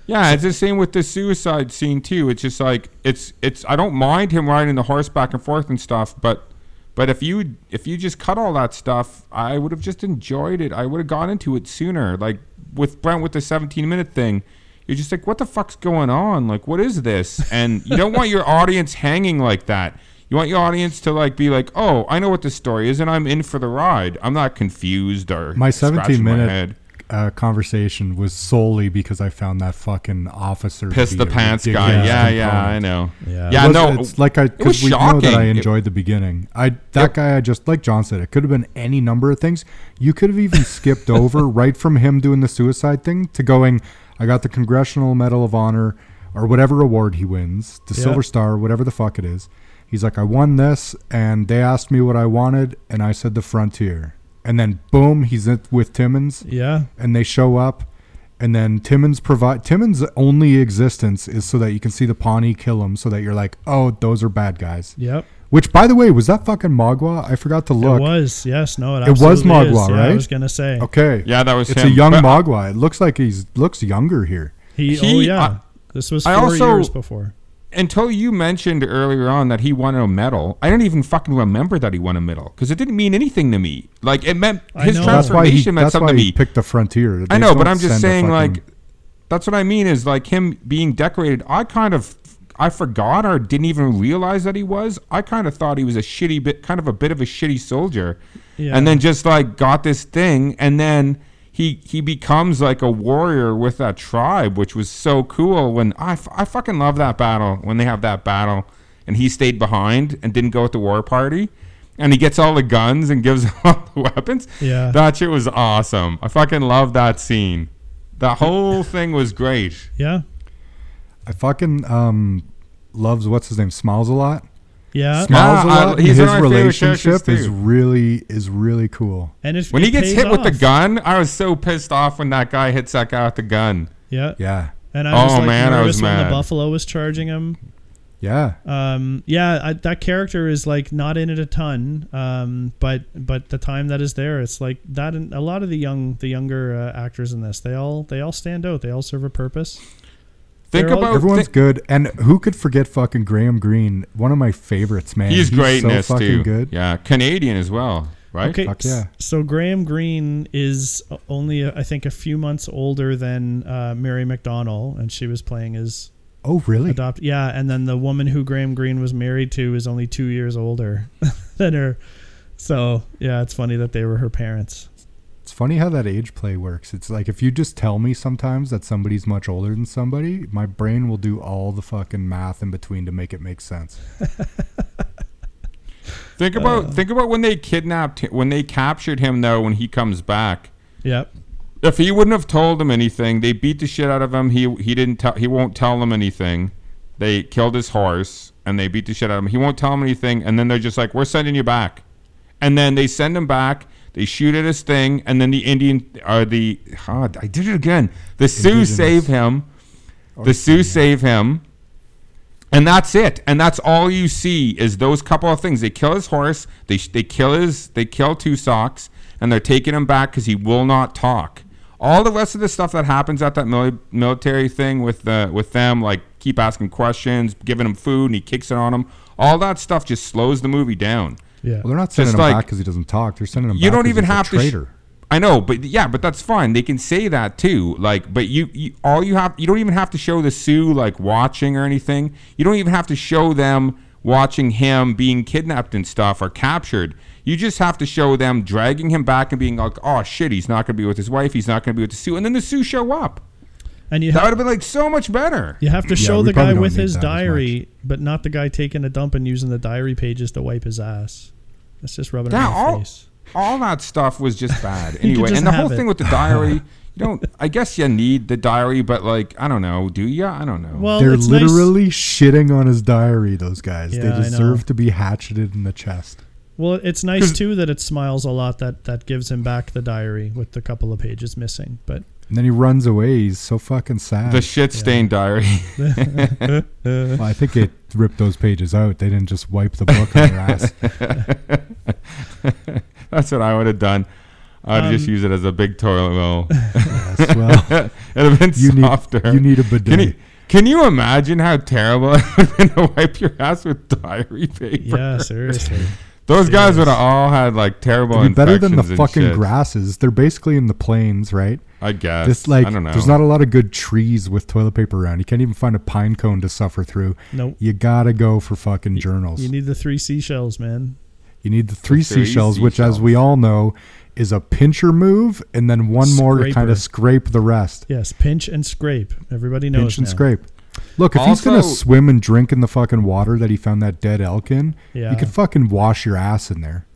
Yeah, it's the same with the suicide scene too. It's just like it's it's. I don't mind him riding the horse back and forth and stuff, but but if you if you just cut all that stuff, I would have just enjoyed it. I would have gone into it sooner. Like with Brent with the 17 minute thing, you're just like, what the fuck's going on? Like, what is this? And you don't want your audience hanging like that. You want your audience to like be like, oh, I know what the story is, and I'm in for the ride. I'm not confused or My scratching 17 my minute head. Uh, conversation was solely because I found that fucking officer to Piss the pants guy. ridiculous Yeah, yeah, I know. Yeah. yeah It was- no. it's like I it because we know that I shocking. It- enjoyed the beginning. I that guy I just like John said, it could have been any number of things. You could have even skipped over right from him doing the suicide thing to going, I got the Congressional Medal of Honor or whatever award he wins, the Yeah. Silver Star, whatever the fuck it is. He's like, I won this, and they asked me what I wanted, and I said the frontier. And then boom, he's with Timmons Yeah, and they show up and then Timmons provide Timmons only existence is so that you can see the Pawnee kill him so that you're like, "Oh, those are bad guys." yep. Which by the way, was that fucking Magua? I forgot to look. It was yes, no, it, It was absolutely is. Magua, Yeah, I was gonna say Okay. Yeah, that was It's him. a young But Magua. It looks like he's looks younger here. he, He- Oh yeah, I- this was I four also- years before. Until you mentioned earlier on that he won a medal, I didn't even fucking remember that he won a medal because it didn't mean anything to me. Like it meant his know. That's why he transformation meant that's something why to me. picked the frontier. I know, but I'm just saying, fucking- like, that's what I mean is like him being decorated. I kind of, I forgot or didn't even realize that he was. I kind of thought he was a shitty bit, kind of a bit of a shitty soldier, Yeah. and then just like got this thing, and then he he becomes like a warrior with that tribe, which was so cool. When I, f- I fucking love that battle when they have that battle, and he stayed behind and didn't go with the war party. And he gets all the guns and gives all the weapons. Yeah. That shit was awesome. I fucking love that scene. The whole thing was great. Yeah, I fucking um loves what's his name smiles a lot. Yeah. Smiles Yeah, a I- lot. he's his one of my favorite characters, relationship is really is really cool. And it, When it he gets pays hit with the gun, I was so pissed off when that guy hits that guy with the gun. yeah, Yeah. And I was Oh, like man, I nervous was when mad. the buffalo was charging him. Yeah. Um, yeah, I, that character is like not in it a ton, um, but but the time that is there, it's like that. And a lot of the young, the younger uh, actors in this, they all they all stand out. They all serve a purpose. Think about Everyone's thi- good, and who could forget fucking Graham Greene? One of my favorites, man. he's great so in this fucking too. good. Yeah, Canadian as well. right? Okay, Fuck yeah. so Graham Greene is only, uh, I think, a few months older than uh, Mary McDonnell, and she was playing his Oh, really? adopt. Yeah, and then the woman who Graham Greene was married to is only two years older than her. So yeah, it's funny that they were her parents. It's funny how that age play works. It's like if you just tell me sometimes that somebody's much older than somebody, my brain will do all the fucking math in between to make it make sense. Think about uh. think about when they kidnapped him, when they captured him though when he comes back. Yep. If he wouldn't have told them anything, they beat the shit out of him. He he didn't tell he won't tell them anything. They killed his horse and they beat the shit out of him. He won't tell them anything and then they're just like, "We're sending you back." And then they send him back. They shoot at his thing and then the Indian or the oh, I did it again. The Sioux save him. Oh, the Sioux save him. And that's it. And that's all you see is those couple of things. They kill his horse. They they kill his they kill two socks, and they're taking him back because he will not talk. All the rest of the stuff that happens at that mili- military thing with the with them, like keep asking questions, giving him food, and he kicks it on them. All that stuff just slows the movie down. Yeah. Well, they're not sending Just him like- back because he doesn't talk. They're sending him You back don't 'cause even he's a have to. Sh- traitor. I know, but yeah, but that's fine. They can say that too. Like, but you, you, all you have, you don't even have to show the Sioux like watching or anything. You don't even have to show them watching him being kidnapped and stuff or captured. You just have to show them dragging him back and being like, "Oh shit, he's not going to be with his wife. He's not going to be with the Sioux," and then the Sioux show up. And you That would have have been like so much better. you have to show we the guy with his diary, but not the guy taking a dump and using the diary pages to wipe his ass. That's just rubbing Yeah, it in all- the face. all that stuff was just bad. Anyway, just and the whole it. thing with the diary, you don't. I guess you need the diary, but like, I don't know. Do you? I don't know. Well, They're it's nice- literally shitting on his diary. Those guys. Yeah, they deserve to be hatcheted in the chest. Well, it's nice too that it smiles a lot that that gives him back the diary with the couple of pages missing. But And then he runs away. He's so fucking sad. the shit stained diary. well, I think it ripped those pages out. They didn't just wipe the book on their ass. That's what I would have done. I'd Um, just use it as a big toilet roll. Yes, well, It'd have been you need softer. you need a bidet. Can you, can you imagine how terrible it would have been to wipe your ass with diary paper? yeah, seriously. Those guys would have all had like terrible It'd be better than the fucking shit. grasses. They're basically in the plains, right? I guess. This like I don't know. there's not a lot of good trees with toilet paper around. You can't even find a pine cone to suffer through. Nope. You gotta go for fucking journals. You need the three seashells, man. You need the three three seashells, which, as we all know, is a pincher move, and then one more to kind of scrape the rest. Yes, pinch and scrape. Everybody knows. Pinch and now. scrape. Look, if he's gonna swim and drink in the fucking water that he found that dead elk in, Yeah. you could fucking wash your ass in there.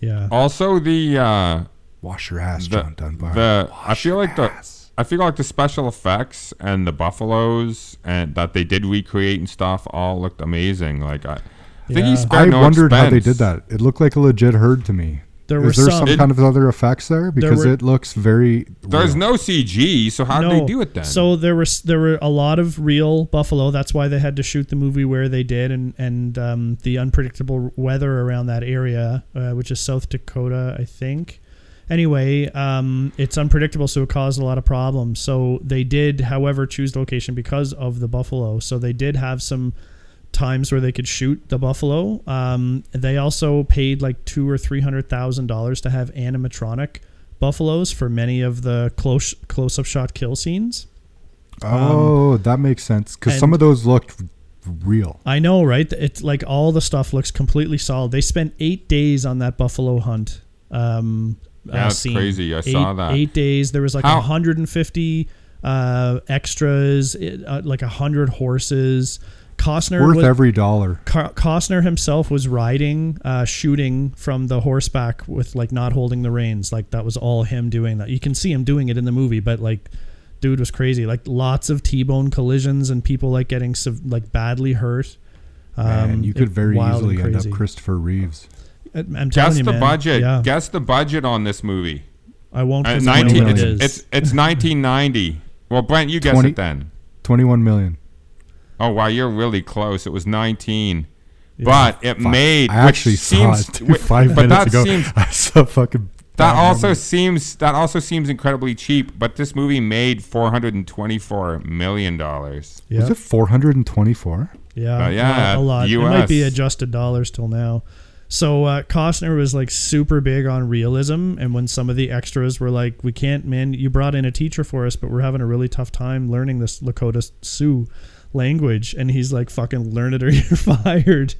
Yeah. Also, the uh, Wash your ass, the, John Dunbar. the I feel your like the. I feel like the special effects and the buffaloes and that they did recreate and stuff all looked amazing. Like I, I think he spared I no wondered how they did that. It looked like a legit herd to me. There were Is there some. some kind of other effects there? Because were- it looks very. There's real. no CG, so how did they do it then? So there was there were a lot of real buffalo. That's why they had to shoot the movie where they did, and and um, the unpredictable weather around that area, uh, which is South Dakota, I think. Anyway, um, it's unpredictable, so it caused a lot of problems. So they did, however, choose the location because of the buffalo. So they did have some times where they could shoot the buffalo. Um, they also paid like two or three hundred thousand dollars to have animatronic buffaloes for many of the close close up shot kill scenes. Oh, that makes sense. Because some of those looked real. I know, right? It's like all the stuff looks completely solid. They spent eight days on that buffalo hunt. Um, Yeah, uh, that's scene. crazy. I eight, saw that. Eight days. There was like How- 150 uh, extras, it, uh, like hundred horses. Costner Worth was, every dollar. Costner himself was riding, uh, shooting from the horseback with like not holding the reins. Like that was all him doing that. You can see him doing it in the movie, but like, dude was crazy. Like lots of T-bone collisions and people like getting sev- like badly hurt. Um, Man, you could it- very easily end up. Christopher Reeves. I- I'm telling Guess you, the man. budget. Yeah, Guess the budget on this movie. I won't. Uh, 'cause I know 19, what it's, it is. it's it's 1990. Well, Brent, you guess 20 it then. Twenty-one million. Oh wow, you're really close. It was 19. But it Fuck. made I which actually saw seems, it dude, five but minutes that ago. Seems, I saw fucking. that also numbers. seems that also seems incredibly cheap. But this movie made 424 million dollars. yeah, Was it four hundred and twenty-four? yeah, Uh, yeah, a lot. It might be adjusted dollars till now. So uh, Costner was like super big on realism, and when some of the extras were like, "We can't, man, you brought in a teacher for us, but we're having a really tough time learning this Lakota Sioux language," and he's like, "Fucking learn it or you're fired."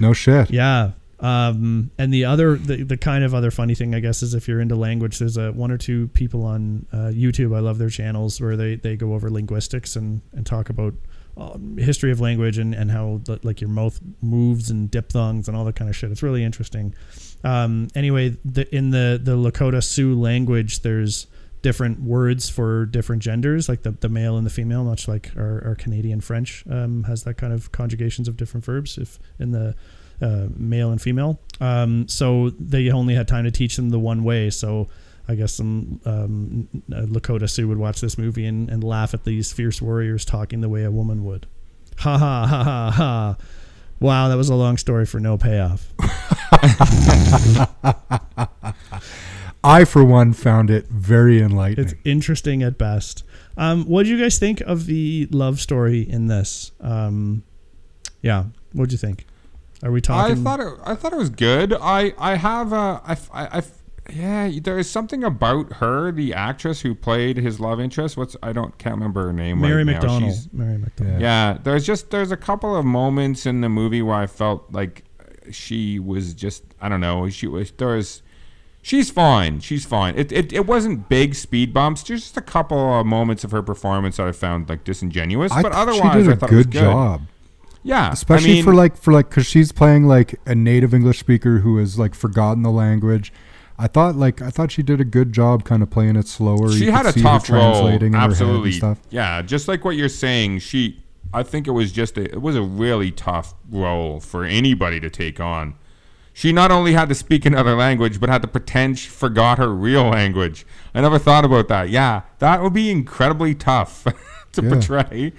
No shit. Yeah. Um, and the other, the, the kind of other funny thing, I guess, is if you're into language, there's a one or two people on uh, YouTube. I love their channels where they, they go over linguistics and, and talk about um, history of language and, and how like your mouth moves and diphthongs and all that kind of shit. It's really interesting. Um, anyway, the, in the, the Lakota Sioux language, there's different words for different genders, like the, the male and the female, much like our, our Canadian French um, has that kind of conjugations of different verbs. If in the uh, male and female. Um, so they only had time to teach them the one way. So I guess some um, Lakota Sioux would watch this movie and, and laugh at these fierce warriors talking the way a woman would. Ha ha ha ha ha. Wow, that was a long story for no payoff. I, for one, found it very enlightening. It's interesting at best. Um, what do you guys think of the love story in this? Um, yeah, what do you think? Are we talking? I talking? thought it. I thought it was good. I I have a. I, I, I yeah. There is something about her, the actress who played his love interest. What's I don't can't remember her name. Mary right now. McDonald. She's- Mary McDonald. yeah. There's just there's a couple of moments in the movie where I felt like she was just I don't know. She was there was. She's fine. She's fine. It, it it wasn't big speed bumps. Just a couple of moments of her performance that I found like disingenuous. I but otherwise, she did a I thought it was good good. job. Yeah, especially I mean, for like for like because she's playing like a native English speaker who has like forgotten the language. I thought like I thought she did a good job, kind of playing it slower. she You had a tough role. translating in her head and Absolutely. stuff. Yeah, just like what you're saying, she. I think it was just a, it was a really tough role for anybody to take on. She not only had to speak another language, but had to pretend she forgot her real language. I never thought about that. Yeah, that would be incredibly tough to Yeah. portray.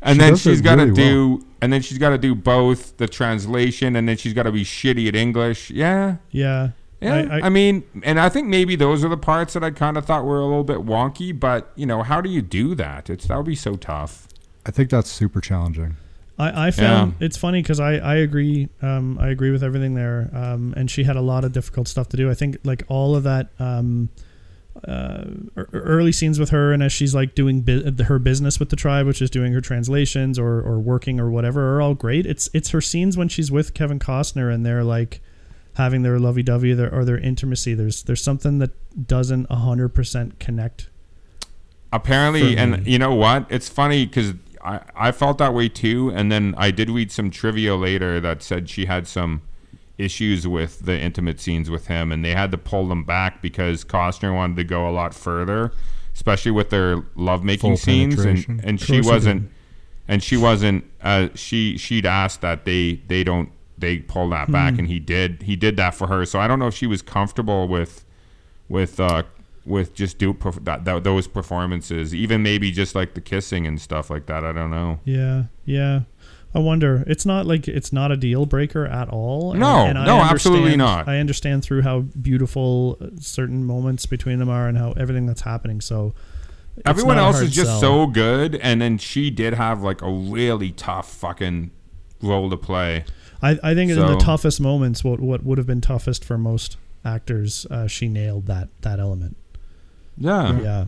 And She then she's got to really do, and then she's got to do both the translation, and then she's got to be shitty at English. Yeah, Yeah. yeah, I- I, I- mean, and I think maybe those are the parts that I kind of thought were a little bit wonky. But you know, how do you do that? It's that would be so tough. I think that's super challenging. I, I found it's funny because I, I agree um, I agree with everything there um, and she had a lot of difficult stuff to do. I think like all of that um, uh, early scenes with her and as she's like doing bu- her business with the tribe which is doing her translations or, or working or whatever are all great. It's it's her scenes when she's with Kevin Costner and they're like having their lovey-dovey their, or their intimacy. There's there's something that doesn't 100% connect. Apparently, and you know what? It's funny because I I felt that way too. And then I did read some trivia later that said she had some issues with the intimate scenes with him, and they had to pull them back because Costner wanted to go a lot further, especially with their lovemaking Full scenes, and and she wasn't. and she wasn't uh, she she'd asked that they they don't they pull that back Hmm. and he did he did that for her so i don't know if she was comfortable with with uh with just do perf- that, that those performances even maybe just like the kissing and stuff like that i don't know Yeah, yeah. I wonder. It's not like it's not a deal breaker at all. and- No, and no, absolutely not. I understand through how beautiful uh, certain moments between them are and how everything that's happening. So everyone else is just sell. so good and then she did have like a really tough fucking role to play I, I think in the toughest moments, what what would have been toughest for most actors, uh, she nailed that that element. Yeah Yeah,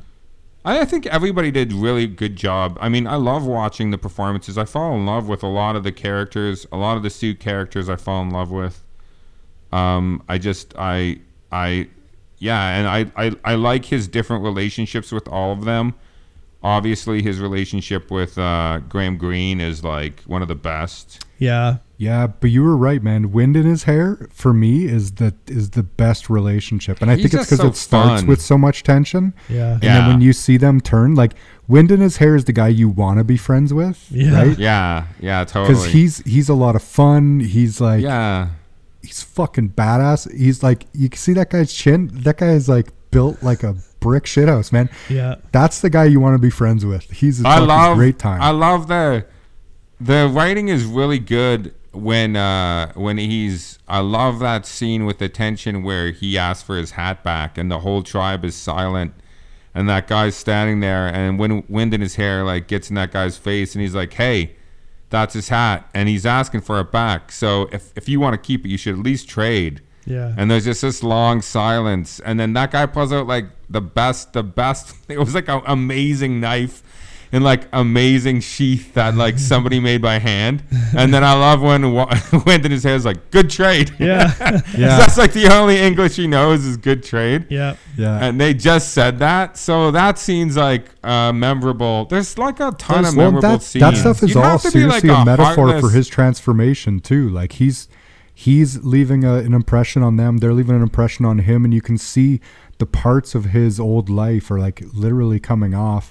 I I think everybody did really good job. I mean, I love watching the performances. I fall in love with a lot of the characters, a lot of the Sioux characters. I fall in love with. Um, I just I I yeah, and I, I I like his different relationships with all of them. Obviously, his relationship with uh, Graham Greene is like one of the best. yeah, Yeah, but you were right, man. Wind in his hair for me is the is the best relationship, and I He's think it's because so it starts fun. with so much tension. yeah, And Yeah. then when you see them turn, like Wind in his hair is the guy you want to be friends with, Yeah. right? Yeah, yeah, Because he's he's a lot of fun. He's like yeah, he's fucking badass. He's like you can see that guy's chin. That guy is like built like a brick shithouse, man. yeah. That's the guy you want to be friends with. He's a I love great time. I love the the writing is really good when uh when he's I love that scene with the tension where he asks for his hat back and the whole tribe is silent and that guy's standing there and when wind in his hair like gets in that guy's face and he's like, "Hey, that's his hat, and he's asking for it back. So if if you want to keep it, you should at least trade. Yeah. And there's just this long silence, and then that guy pulls out like the best, the best. It was like an amazing knife in like amazing sheath that like somebody made by hand. And then I love when Wa- Wind in his hair is like good trade. Yeah. Yeah. that's like the only English he knows is good trade. yeah. Yeah. And they just said that, so that seems like uh, memorable. There's like a ton There's- of well, memorable that, scenes. that stuff is You all have to like, seriously a, metaphor for his transformation too. Like he's he's leaving a, an impression on them. They're leaving an impression on him, and you can see the parts of his old life are like literally coming off.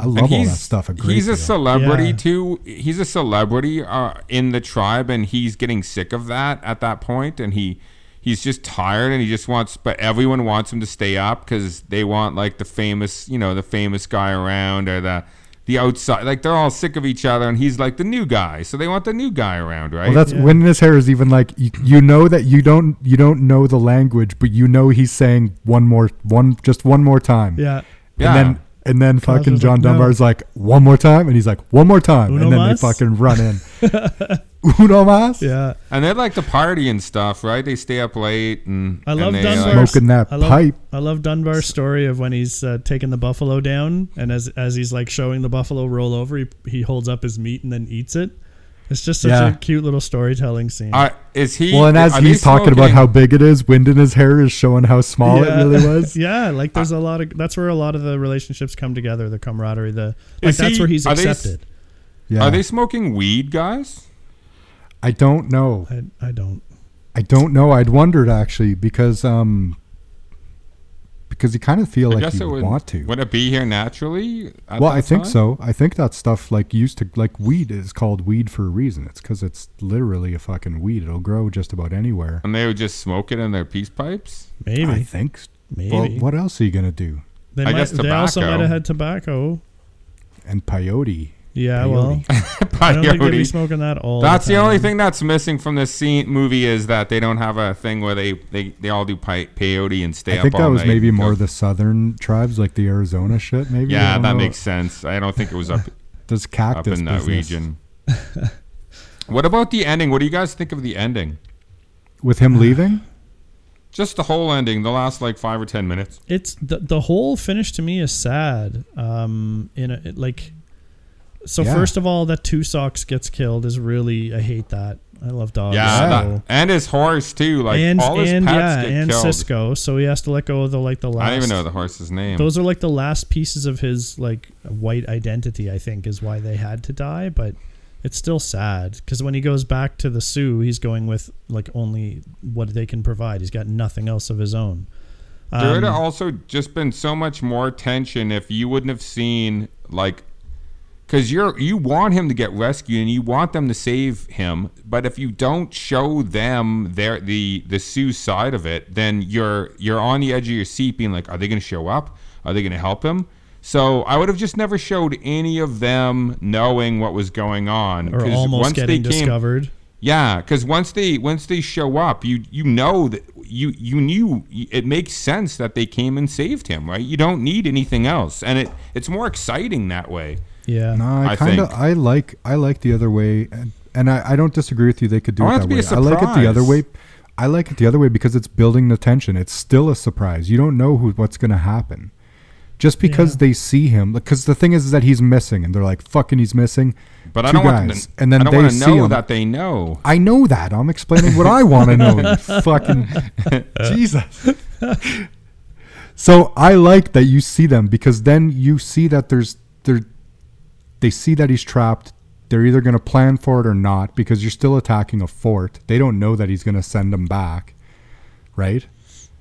I love all that he's- stuff. A great he's a deal. celebrity Yeah. too. He's a celebrity uh, in the tribe, and he's getting sick of that at that point, and he he's just tired, and he just wants. But everyone wants him to stay up because they want like the famous, you know, the famous guy around or the the outside. Like they're all sick of each other, and he's like the new guy, so they want the new guy around, right? Well, that's Yeah. when his hair is even like you, you know that you don't you don't know the language, but you know he's saying one more one just one more time. Yeah. Yeah. And then and then fucking John like, no. Dunbar's like one more time, and he's like one more time, Uno and then mas? they fucking run in. Uno mas. Yeah. and they like to party and stuff, right? They stay up late and I love and they, Dunbar. like- Smoking that I love, pipe. I love Dunbar's story of when he's uh, taking the buffalo down, and as as he's like showing the buffalo roll over, he, he holds up his meat and then eats it. It's just such Yeah. a cute little storytelling scene. Uh, is he? Well, and as he's talking about how big it is, wind in his hair is showing how small it really was. yeah, like there's a lot of that's where a lot of the relationships come together, the camaraderie, the like that's he- where he's are they accepted. Yeah. Are they smoking weed, guys? I don't know. I, I don't. I don't know. I'd wondered actually because um because you kind of feel I like you would. want to. Would it be here naturally? well, I think time? so. I think that stuff like used to like weed is called weed for a reason. It's because it's literally a fucking weed. It'll grow just about anywhere. And they would just smoke it in their peace pipes. Maybe. I think. Maybe. Well, what else are you gonna do? they I might, guess they also tobacco. might have had tobacco. And peyote. Yeah, Peyote. well, I don't think they'd be smoking that all. That's the, the only thing that's missing from this scene movie is that they don't have a thing where they they, they all do pi- peyote and stay I up think all that was night maybe more the southern tribes, like the Arizona shit. Maybe. Yeah, that know. makes sense. I don't think it was up There's up cactus in that business. region. what about the ending? What do you guys think of the ending? with him leaving. Just the whole ending, the last like five or ten minutes. it's the the whole finish to me is sad. Um, in a, it, like, so Yeah. first of all, that two socks gets killed is really I hate that. I love dogs. Yeah, so- and his horse too. Like and all his and pets yeah, get and killed. Cisco. So he has to let go of the like the last. I don't even know the horse's name. Those are like the last pieces of his like white identity. I think is why they had to die, but it's still sad because when he goes back to the Sioux, he's going with like only what they can provide. He's got nothing else of his own. There would Um, have also just been so much more tension if you wouldn't have seen like because you're you want him to get rescued and you want them to save him, but if you don't show them their the the Sioux side of it, then you're you're on the edge of your seat, being like, are they going to show up? Are they going to help him? So I would have just never showed any of them knowing what was going on. or almost once getting they came, discovered. yeah, because once they once they show up, you you know that you you knew it makes sense that they came and saved him, right? You don't need anything else, and it it's more exciting that way. Yeah. No, I I kind of. I like I like the other way, and, and I, I don't disagree with you. They could do I it that to be way. a I like it the other way. I like it the other way because it's building the tension. It's still a surprise. You don't know who what's going to happen. Just because Yeah. they see him, because the thing is, is that he's missing, and they're like, "Fucking, he's missing." But I Two don't want them to, and then I don't they see know him. that they know. I know that. I'm explaining what I want to know. Fucking Jesus. So I like that you see them because then you see that there's there they see that he's trapped. They're either going to plan for it or not because you're still attacking a fort. They don't know that he's going to send them back, right?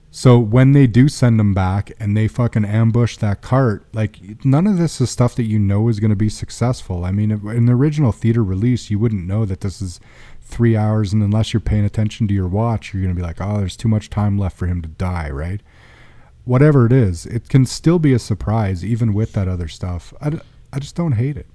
So when they do send them back and they fucking ambush that cart, like none of this is stuff that you know is going to be successful. I mean, in the original theater release, you wouldn't know that this is three hours, and unless you're paying attention to your watch, you're going to be like, oh, there's too much time left for him to die, right? Whatever it is, it can still be a surprise even with that other stuff. I, I just don't hate it.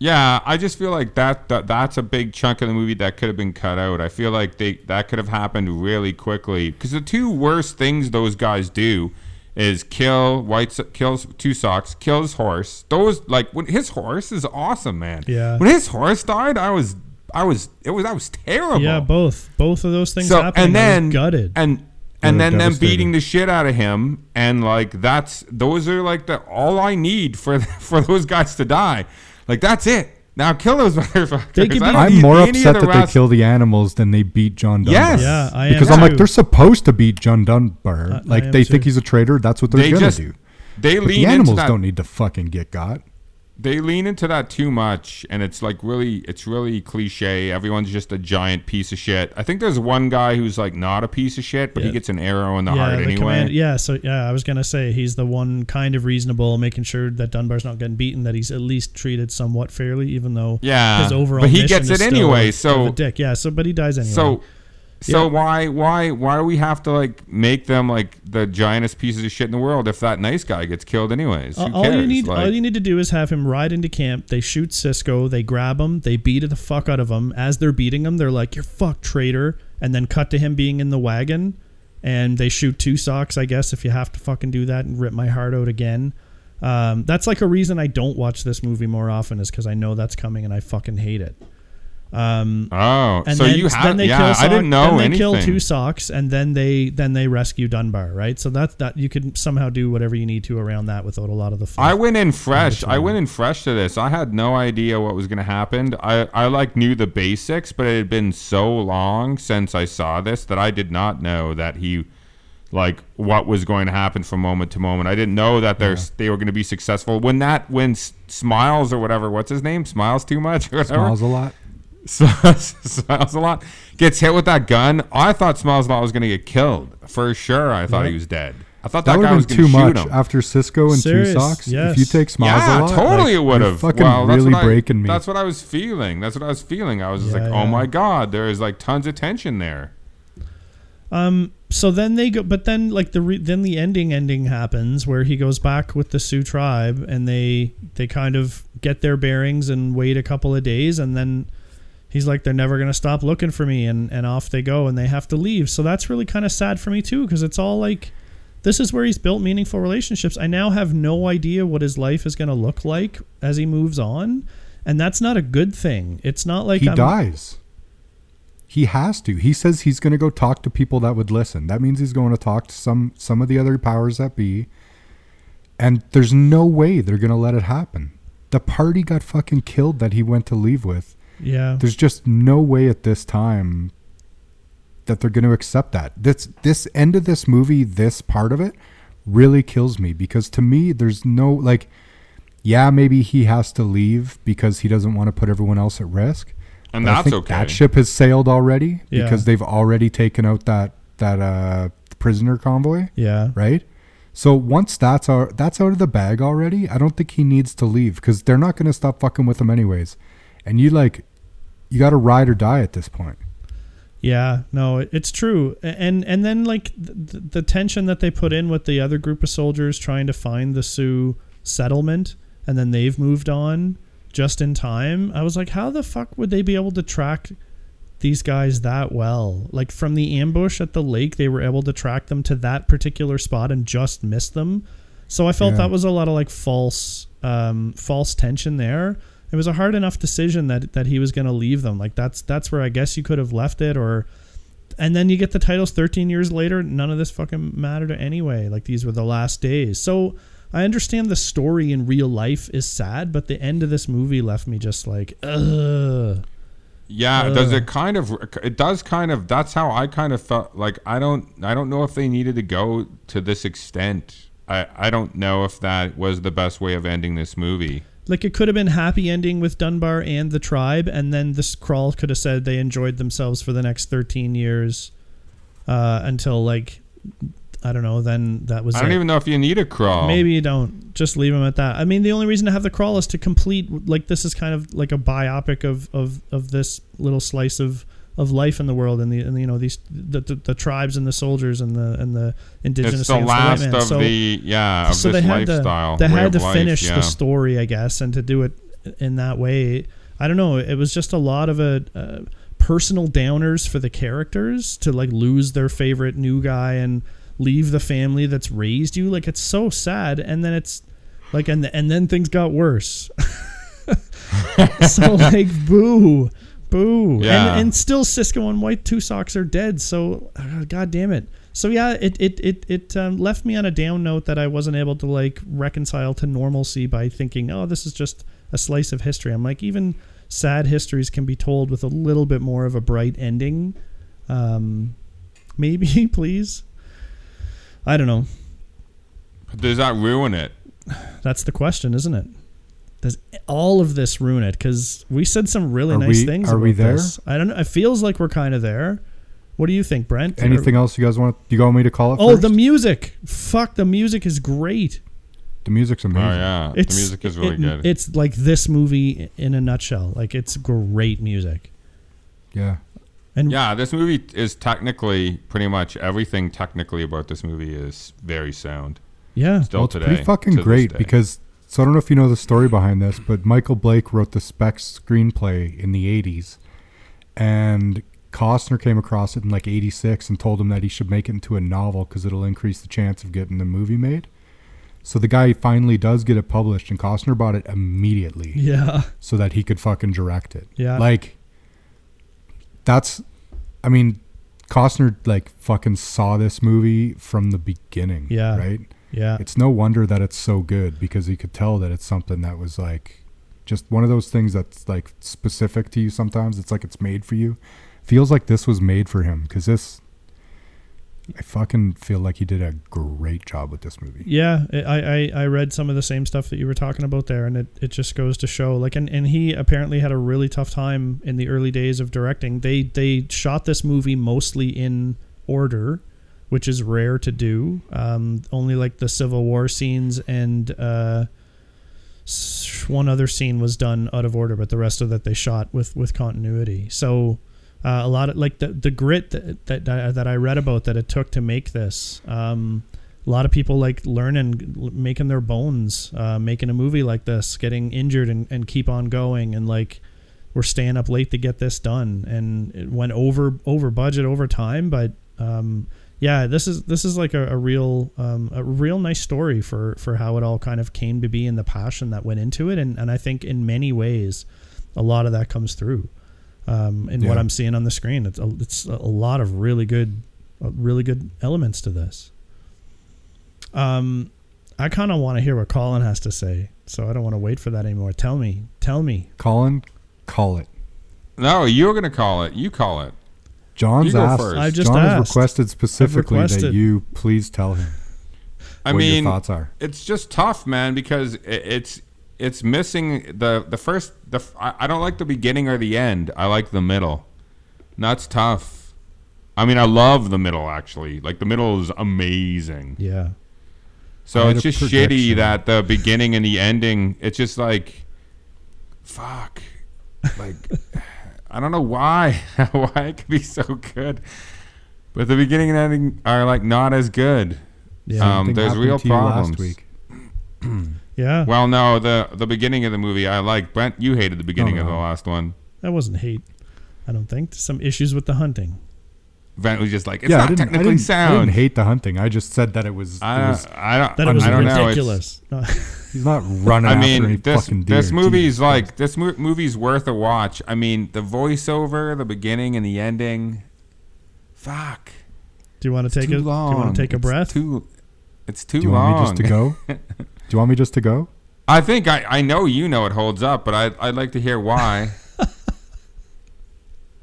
Yeah, I just feel like that, that that's a big chunk of the movie that could have been cut out. I feel like they that could have happened really quickly because the two worst things those guys do is kill white kills two socks, kills horse. Those like when his horse is awesome, man. Yeah. When his horse died, I was I was it was I was terrible. Yeah, both both of those things so happening. and I was then gutted. and Yeah, and mm, then them beating the shit out of him and like that's those are like the all I need for for those guys to die. Like that's it. Now kill those motherfuckers. They Be, I'm more upset the that rest. they kill the animals than they beat John Dunbar. Yes. yeah, I am because I'm like they're supposed to beat John Dunbar. I- I like they too. think he's a traitor. That's what they're They gonna just do. they But lean the animals into that. don't need to fucking get got. They lean into that too much and it's like really it's really cliche everyone's just a giant piece of shit i think there's one guy who's like not a piece of shit but he gets an arrow in the yeah, heart the anyway command. Yeah, so yeah, I was gonna say he's the one kind of reasonable, making sure that Dunbar's not getting beaten, that he's at least treated somewhat fairly, even though Yeah, his overall but he gets it anyway, so- dick. Yeah, so but he dies anyway. so so Yeah. why why why do we have to like make them like the giantest pieces of shit in the world if that nice guy gets killed anyways Uh, all you need, Like, all you need to do is have him ride into camp. They shoot Cisco. They grab him. They beat the fuck out of him. As they're beating him, they're like, "You're fuck traitor!" And then cut to him being in the wagon, and they shoot two socks. I guess if you have to fucking do that and rip my heart out again. Um, that's like a reason I don't watch this movie more often is because I know that's coming and I fucking hate it. Um, oh and so then, you then have they yeah kill i didn't know then they anything kill two socks and then they then they rescue Dunbar right so that's that you could somehow do whatever you need to around that without a lot of the fluff. I went in fresh. I went in fresh to this. I had no idea what was going to happen. I, I like knew the basics, but it had been so long since I saw this that I did not know that he, like, what was going to happen from moment to moment. I didn't know that there's they were going to be successful. When that when S- Smiles or whatever, what's his name? Smiles too much or whatever. Smiles a lot. Smiles a lot. Gets hit with that gun. I thought Smiles a lot was going to get killed for sure. I thought he was dead. I thought That that, guy was too shoot much him. after Cisco and Serious, two socks. yes. If you take Smiles yeah, a lot, totally like, it would have. Fucking well, really I, breaking me. That's what I was feeling. That's what I was feeling. I was just Yeah, like, oh yeah. my god, there is like tons of tension there. Um. So then they go, but then like the re, then the ending ending happens where he goes back with the Sioux tribe and they they kind of get their bearings and wait a couple of days and then he's like they're never gonna stop looking for me and and off they go and they have to leave. So that's really kind of sad for me too because it's all like this is where he's built meaningful relationships. I now have no idea what his life is gonna look like as he moves on, and that's not a good thing. It's not like he I'm, dies. He has to. He says he's going to go talk to people that would listen. That means he's going to talk to some some of the other powers that be. And there's no way they're going to let it happen. The party got fucking killed that he went to leave with. Yeah. There's just no way at this time that they're going to accept that. This this end of this movie, this part of it really kills me because to me there's no like yeah, maybe he has to leave because he doesn't want to put everyone else at risk. And But that's okay. That ship has sailed already Yeah. because they've already taken out that that uh prisoner convoy, Yeah. right? So once that's out, that's out of the bag already, I don't think he needs to leave because they're not going to stop fucking with him anyways. And you like, you got to ride or die at this point. Yeah, no, it's true, and and then like the, the tension that they put in with the other group of soldiers trying to find the Sioux settlement, and then they've moved on just in time. I was like, how the fuck would they be able to track these guys that well? Like from the ambush at the lake, they were able to track them to that particular spot and just miss them. So I felt Yeah. that was a lot of like false, um, false tension there. It was a hard enough decision that that he was going to leave them. Like that's that's where I guess you could have left it, or and then you get the titles 13 years later. None of this fucking mattered anyway. Like these were the last days. So I understand the story in real life is sad, but the end of this movie left me just like, ugh. Yeah, does it kind of it does kind of that's how I kind of felt like I don't I don't know if they needed to go to this extent. I I don't know if that was the best way of ending this movie. Like it could have been happy ending with Dunbar and the tribe, and then this crawl could have said they enjoyed themselves for the next 13 years uh, until like I don't know. Then that was I don't it. even know if you need a crawl. Maybe you don't. Just leave them at that. I mean, the only reason to have the crawl is to complete. Like this is kind of like a biopic of of of this little slice of of life in the world and the and you know these the, the, the tribes and the soldiers and the and the indigenous it's the last man. of So- the yeah of so this they had lifestyle. to they had to life, finish yeah. the story, I guess, and to do it in that way. I don't know. It was just a lot of a. Uh, personal downers for the characters to like lose their favorite new guy and leave the family that's raised you. Like it's so sad, and then it's like and and then things got worse. so like boo, boo, Yeah. and and still Cisco and White Two Socks are dead. So uh, god damn it. So yeah, it it it it um, left me on a down note that I wasn't able to like reconcile to normalcy by thinking, oh, this is just a slice of history. I'm like, even sad histories can be told with a little bit more of a bright ending. Um, maybe, please. I don't know. Does that ruin it? That's the question, isn't it? Does all of this ruin it? Because we said some really Are nice we- things. are about we there? This. I don't know. It feels like we're kind of there. What do you think, Brent? Anything else you guys want? You want me to call it? Oh, first? the music! Fuck, the music is great. the music's amazing. Oh amazing. yeah, It's the music is really it- good. It's like this movie in a nutshell. Like it's great music. Yeah. And yeah, this movie is technically pretty much everything. Technically about this movie is very sound. yeah, Still Well, it's today, pretty fucking to great because so I don't know if you know the story behind this, but Michael Blake wrote the Specs screenplay in the '80s, and Costner came across it in like '86 and told him that he should make it into a novel because it'll increase the chance of getting the movie made. So the guy finally does get it published, and Costner bought it immediately yeah, so that he could fucking direct it. Yeah. Like that's I mean, Costner like fucking saw this movie from the beginning. Yeah. Right? Yeah. It's no wonder that it's so good because he could tell that it's something that was like just one of those things that's like specific to you sometimes. It's like it's made for you. Feels like this was made for him because this I fucking feel like he did a great job with this movie. Yeah, I, I, I read some of the same stuff that you were talking about there, and it, it just goes to show like and, and he apparently had a really tough time in the early days of directing. They they shot this movie mostly in order, which is rare to do. Um, only like the Civil War scenes and uh, one other scene was done out of order, but the rest of that they shot with with continuity. So. Uh, a lot of like the the grit that, that that I read about that it took to make this. Um, a lot of people like learning making their bones uh, making a movie like this getting injured and, and keep on going and like we're staying up late to get this done and it went over over budget over time but um, yeah this is this is like a, a real um, a real nice story for for how it all kind of came to be and the passion that went into it and, and I think in many ways a lot of that comes through um, in what I'm seeing on the screen it's a, it's a lot of really good uh, really good elements to this um, I kind of want to hear what Colin has to say, so I don't want to wait for that anymore. Tell me, tell me. Colin, call it. no, you're gonna call it. You call it. John's You go asked. first. I just John has requested specifically that you please tell him I what mean, your thoughts are. it's just tough, man, because it's it's missing the the first. The f- I I don't like the beginning or the end. I like the middle. And that's tough. I mean, I love the middle actually. Like the middle is amazing. Yeah, So it's of just shitty that the beginning and the ending. It's just like, fuck, like I don't know why why it could be so good, but the beginning and ending are like not as good. yeah, Um, there's real problems. Last week. yeah. Well, no, the the beginning of the movie I like. Brent, you hated the beginning of the last one. that wasn't hate. I don't think some issues with the hunting. Brent was just like, it's yeah, not didn't, I technically didn't, I sound. didn't hate the hunting. I just said that it was. it I don't, I don't, That it was I don't ridiculous. No. he's not running I after any mean, this fucking deer. this movie's Jesus like this mo- movie's worth a watch. I mean, the voiceover, the beginning and the ending. Fuck. do you want to take a? long. Do you want to take a It's breath? Too, it's too long. Do you long. want me just to go? Do you want me just to go? I think I, I know you know it holds up, but I I'd like to hear why.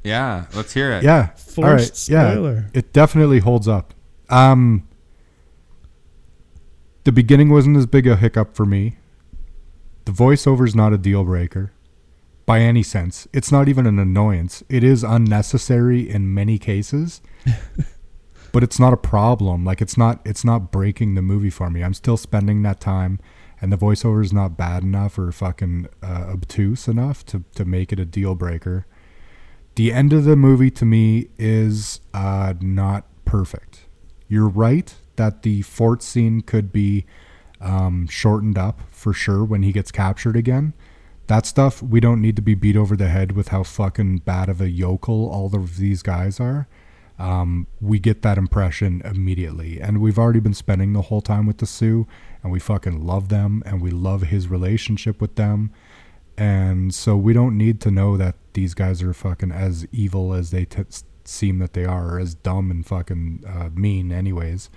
yeah, let's hear it. Yeah. Forced All right. spoiler. Yeah. It definitely holds up. Um. The beginning wasn't as big a hiccup for me. The voiceover's not a deal breaker by any sense. It's not even an annoyance. It is unnecessary in many cases. but it's not a problem. Like it's not it's not breaking the movie for me. I'm still spending that time and the voiceover is not bad enough or fucking uh, obtuse enough to to make it a deal breaker. The end of the movie to me is uh, not perfect. You're right that the fort scene could be um, shortened up for sure when he gets captured again. That stuff we don't need to be beat over the head with how fucking bad of a yokel all of these guys are. um, we get that impression immediately. And we've already been spending the whole time with the Sioux, and we fucking love them, and we love his relationship with them. And so we don't need to know that these guys are fucking as evil as they t- seem that they are, or as dumb and fucking uh, mean, anyways,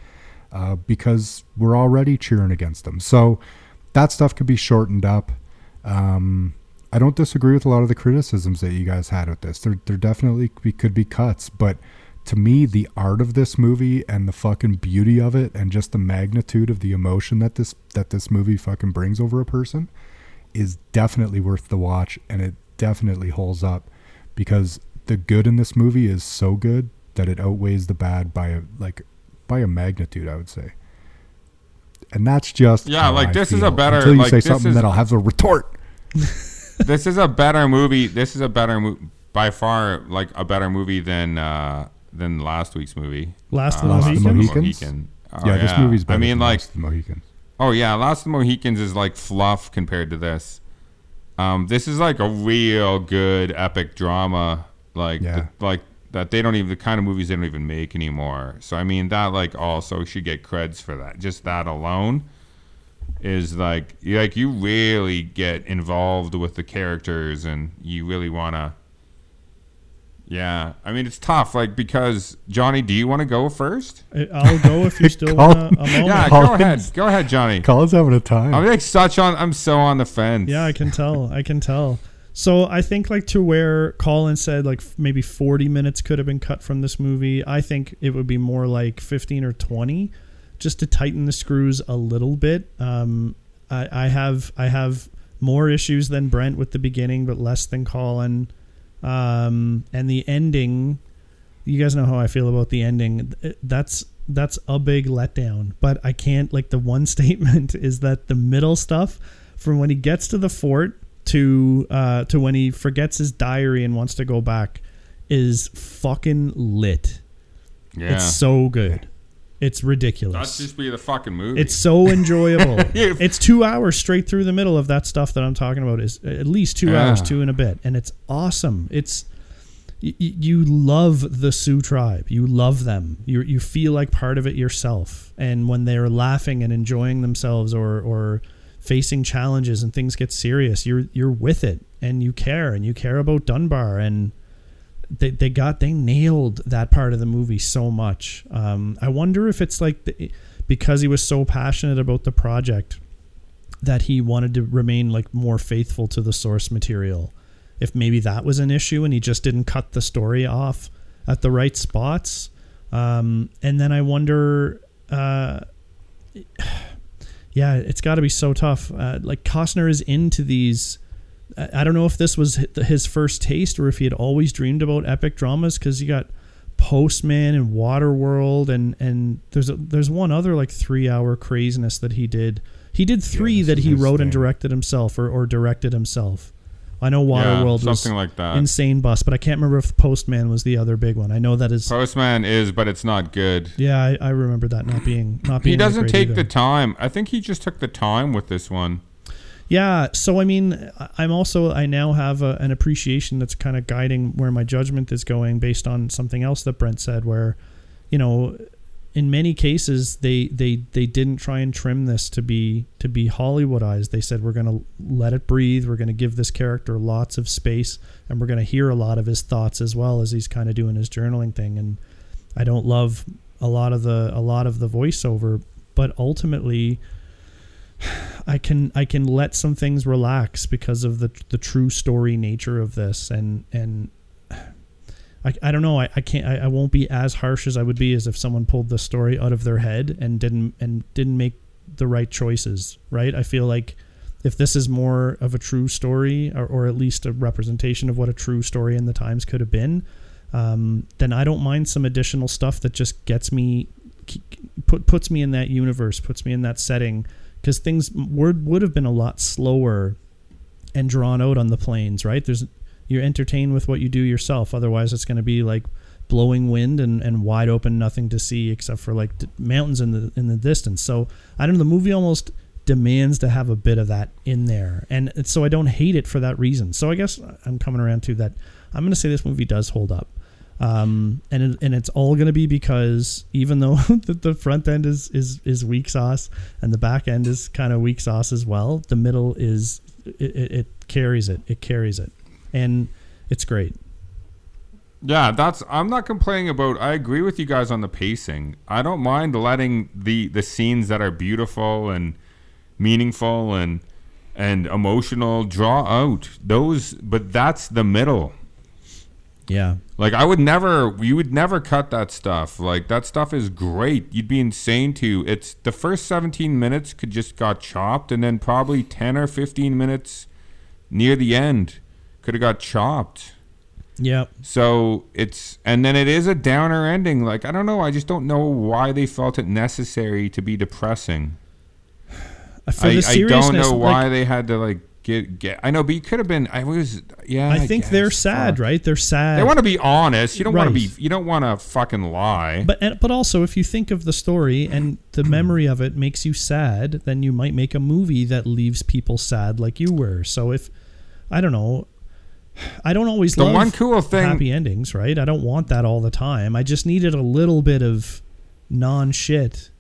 uh, because we're already cheering against them. So that stuff could be shortened up. Um, I don't disagree with a lot of the criticisms that you guys had with this. There, there definitely could be cuts, but to me, the art of this movie and the fucking beauty of it, and just the magnitude of the emotion that this that this movie fucking brings over a person, is definitely worth the watch, and it definitely holds up because the good in this movie is so good that it outweighs the bad by a like by a magnitude, I would say. And that's just Yeah, how like, I this is a better- Until you like, say this something is- that I'll have to retort. this is a better movie. This is a better movie by far, like a better movie than uh, than last week's movie. Last of Uh, the Last of the Mohicans? Mohicans? Mohican. Oh, yeah, this movie's better. I mean, than like, Last the Mohicans. Oh yeah, Last of the Mohicans is like fluff compared to this. Um, this is like a real good epic drama, like Yeah. the, like that they don't even the kind of movies they don't even make anymore. So I mean that like also should get creds for that. Just that alone is like like you really get involved with the characters and you really want to yeah i mean it's tough like because johnny do you want to go first I- I'll go if you still want a moment. yeah Collins. go ahead go ahead johnny Colin's having a time. i'm like such on i'm so on the fence Yeah, I can tell. I can tell. So I think like to where Colin said like f- maybe 40 minutes could have been cut from this movie. I think it would be more like 15 or 20 just to tighten the screws a little bit. Um, I, I have I have more issues than Brent with the beginning, but less than Colin. Um, and the ending, you guys know how I feel about the ending. That's that's a big letdown. But I can't like the one statement is that the middle stuff from when he gets to the fort to uh, to when he forgets his diary and wants to go back is fucking lit. yeah It's so good. It's ridiculous. that's just be the fucking movie It's so enjoyable. It's two hours straight through the middle of that stuff that I'm talking about. Is at least two Yeah. hours, two and a bit, and it's awesome. It's y- you love the Sioux tribe. You love them. You you feel like part of it yourself. And when they're laughing and enjoying themselves, or or facing challenges and things get serious, you're you're with it and you care and you care about Dunbar and they, they got they nailed that part of the movie so much. Um, I wonder if it's like the, because he was so passionate about the project that he wanted to remain like more faithful to the source material. If maybe that was an issue and he just didn't cut the story off at the right spots. Um, and then I wonder, uh, yeah, it's got to be so tough. Uh, like Costner is into these. I don't know if this was his first taste or if he had always dreamed about epic dramas because you got Postman and Waterworld and and there's a, there's one other like three hour craziness that he did. He did three this that he wrote and directed himself or, or directed himself. I know yeah, Waterworld was something like that insane bus, but I can't remember if Postman was the other big one. I know that is. postman is but it's not good Yeah, I, I remember that not being not being. he doesn't take either. the time i think he just took the time with this one Yeah, so I mean, I'm also I now have a, an appreciation that's kind of guiding where my judgment is going based on something else that Brent said, where, you know, in many cases they they they didn't try and trim this to be to be Hollywoodized. They said we're going to let it breathe. We're going to give this character lots of space, and we're going to hear a lot of his thoughts as well as he's kind of doing his journaling thing. And I don't love a lot of the a lot of the voiceover, but ultimately. I can I can let some things relax because of the the true story nature of this and and I, I don't know. I, I can't I, I won't be as harsh as I would be as if someone pulled the story out of their head and didn't and didn't make the right choices right? I feel like if this is more of a true story or, or at least a representation of what a true story in the times could have been um, then I don't mind some additional stuff that just gets me put puts me in that universe puts me in that setting because things would would have been a lot slower and drawn out on the plains, right? There's you're entertained with what you do yourself. Otherwise, it's going to be like blowing wind and, and wide open, nothing to see except for like mountains in the in the distance. So I don't know. The movie almost demands to have a bit of that in there, and so I don't hate it for that reason. So I guess I'm coming around to that. I'm going to say this movie does hold up. Um, and it, and it's all going to be because even though the, the front end is is is weak sauce and the back end is kind of weak sauce as well, the middle is it, it, it carries it. It carries it, and it's great. Yeah, that's. I'm not complaining about. I agree with you guys on the pacing. I don't mind letting the the scenes that are beautiful and meaningful and and emotional draw out those. But that's the middle. Yeah, Like I would never, you would never cut that stuff. Like that stuff is great. You'd be insane to. It's the first 17 minutes could just got chopped, and then probably 10 or 15 minutes near the end could have got chopped. yeah. So it's and then it is a downer ending. Like I don't know. I just don't know why they felt it necessary to be depressing. I, I don't know like, why they had to like get get. I know, but you could have been. I was. Yeah. I think they're sad, Fuck. right? They're sad. They want to be honest. You don't want to be. You don't want to fucking lie. But and, but also, if you think of the story and the hmm. memory of it makes you sad, then you might make a movie that leaves people sad, like you were. So if I don't know, I don't always The love one cool thing- happy endings, right? I don't want that all the time. I just needed a little bit of non shit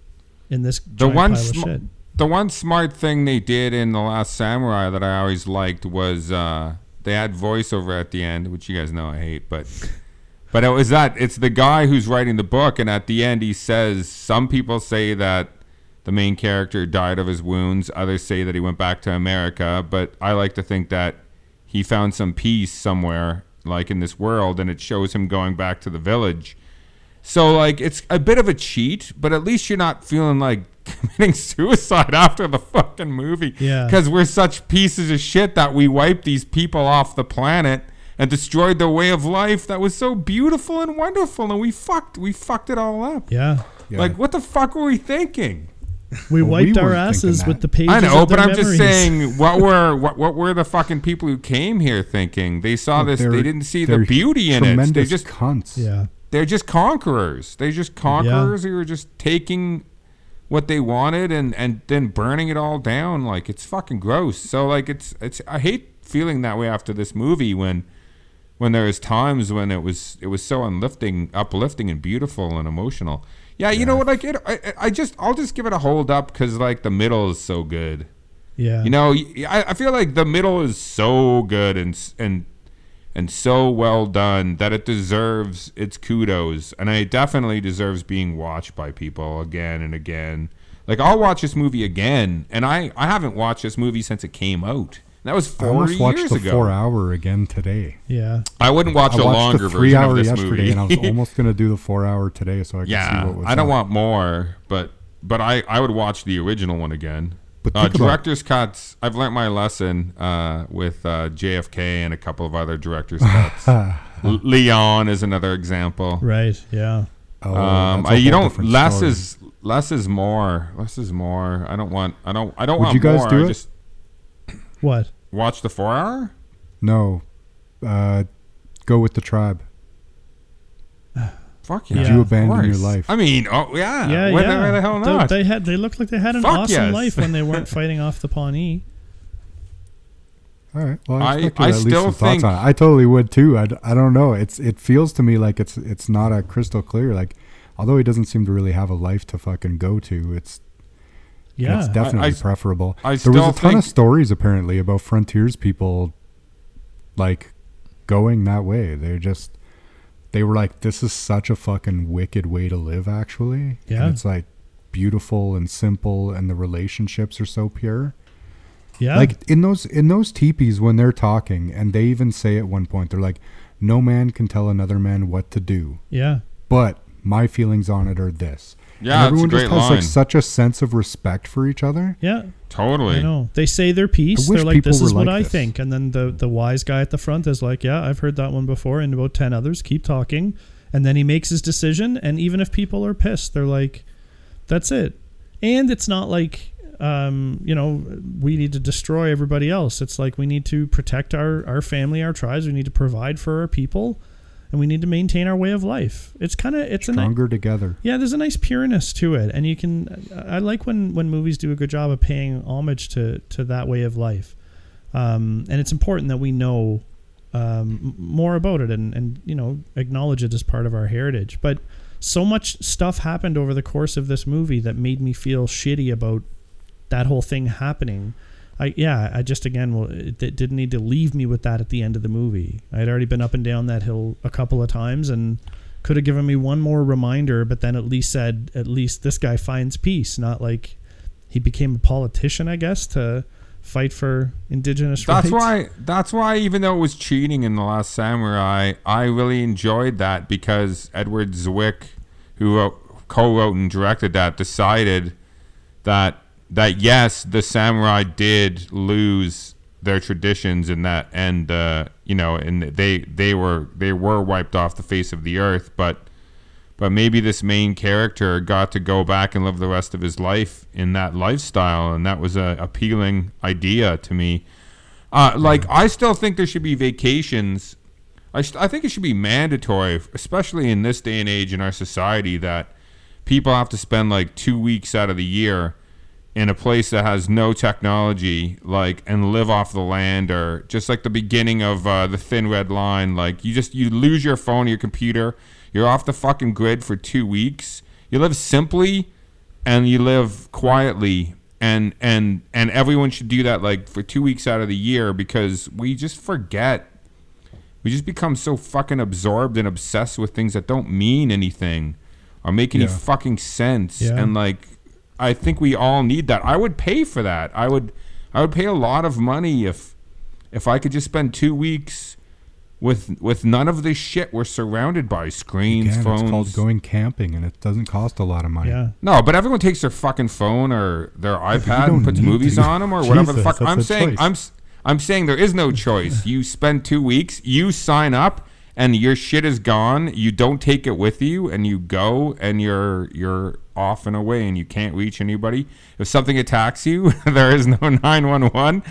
in this the giant one pile of sm- shit. The one smart thing they did in the last samurai that i always liked was uh they had voiceover at the end which you guys know i hate but but it was that it's the guy who's writing the book and at the end he says some people say that the main character died of his wounds others say that he went back to america but i like to think that he found some peace somewhere like in this world and it shows him going back to the village. So like it's a bit of a cheat, but at least you're not feeling like committing suicide after the fucking movie. Yeah. Because we're such pieces of shit that we wiped these people off the planet and destroyed their way of life that was so beautiful and wonderful, and we fucked we fucked it all up. Yeah, Yeah. Like what the fuck were we thinking? we Well, we wiped our asses with the pages. I know, of their but I'm just saying what were what, what were the fucking people who came here thinking? They saw this, They're- didn't see the beauty in it. They tremendous just cunts. Yeah, they're just conquerors. They're just conquerors who are just taking what they wanted and and then burning it all down. Like it's fucking gross. So like it's it's I hate feeling that way after this movie when when there was times when it was it was so uplifting, uplifting and beautiful and emotional. Yeah, you know what? Like it, I, I just I'll just give it a hold up because like the middle is so good. yeah. You know, I, I feel like the middle is so good and and and so well done that it deserves its kudos, and it definitely deserves being watched by people again and again. Like I'll watch this movie again, and I I haven't watched this movie since it came out. That was four I four almost watched years the ago. four hour again today. yeah. I wouldn't watch I a longer the three version hour of this yesterday, movie. and I was almost gonna do the four hour today, so I could see yeah, what was. I don't up. want more, but but I I would watch the original one again. But Uh, think about- director's cuts. I've learned my lesson uh, with uh, JFK and a couple of other director's cuts. Leon is another example. Right. Yeah. Oh, Um, that's a I, you whole don't. Less story. is less is more. Less is more. I don't want. I don't. I don't Would want you guys more. do I it? just What? watch the four hour. no. Uh, go with the tribe. Fuck Would yeah. you abandon your life? I mean, oh yeah. Yeah, Why yeah. why the hell They- not? They, had. They looked like they had an Fuck awesome yes. life when they weren't fighting off the Pawnee. All right. Well, I, I- expected I at least still some think- thoughts on it. I totally would too. I, d- I don't know. It's it feels to me like it's it's not a crystal clear. Like, although he doesn't seem to really have a life to fucking go to, it's Yeah. it's definitely I- preferable. I there was still a ton think- of stories apparently about frontiers people, like, going that way. They're just they were like, this is such a fucking wicked way to live. Actually, Yeah. and it's like beautiful and simple, and the relationships are so pure. yeah. Like in those in those teepees when they're talking, and they even say at one point, they're like, "No man can tell another man what to do, yeah. but my feelings on it are this." Yeah, and that's a everyone great just has line. like such a sense of respect for each other. Yeah. totally. I know. They say their piece. They're like, "This is what like I this." think," and then the the wise guy at the front is like, "Yeah, I've heard that one before," and about ten others keep talking, and then he makes his decision. And even if people are pissed, they're like, "That's it." And it's not like, um, you know, we need to destroy everybody else. It's like we need to protect our our family, our tribes. We need to provide for our people, and we need to maintain our way of life. It's kind of it's a ni- Stronger together. yeah, there's a nice pureness to it, and you can. I like when when movies do a good job of paying homage to to that way of life, um, and it's important that we know um, more about it and and you know acknowledge it as part of our heritage. But so much stuff happened over the course of this movie that made me feel shitty about that whole thing happening. I yeah, I just again well, it, it didn't need to leave me with that at the end of the movie. I had already been up and down that hill a couple of times and could have given me one more reminder, but then at least said at least this guy finds peace, not like he became a politician, I guess, to fight for indigenous That's rights. why. That's why, even though it was cheating in the Last Samurai, I really enjoyed that because Edward Zwick, who wrote, co-wrote and directed that, decided that that yes, the samurai did lose their traditions and that, and uh, you know, and they they were they were wiped off the face of the earth, but but maybe this main character got to go back and live the rest of his life in that lifestyle, and that was a appealing idea to me. Uh, like I still think there should be vacations. I, st- I think it should be mandatory, especially in this day and age in our society, that people have to spend like two weeks out of the year in a place that has no technology, like and live off the land, or just like the beginning of uh, the Thin Red Line. Like you just you lose your phone, your computer, you're off the fucking grid for two weeks. You live simply, and you live quietly, and and and everyone should do that like for two weeks out of the year because we just forget. We just become so fucking absorbed and obsessed with things that don't mean anything or make any Yeah. fucking sense. Yeah. And like, I think we all need that. I would pay for that. I would, I would pay a lot of money if, if I could just spend two weeks with with none of this shit we're surrounded by screens, Again, phones. it's called going camping, and it doesn't cost a lot of money. yeah. No, but everyone takes their fucking phone or their iPad and puts movies to. on them or whatever the fuck. I'm saying choice. I'm s- I'm saying there is no choice. you spend 2 weeks, you sign up and your shit is gone. You don't take it with you and you go and you're you're off and away and you can't reach anybody. If something attacks you, there is no 911.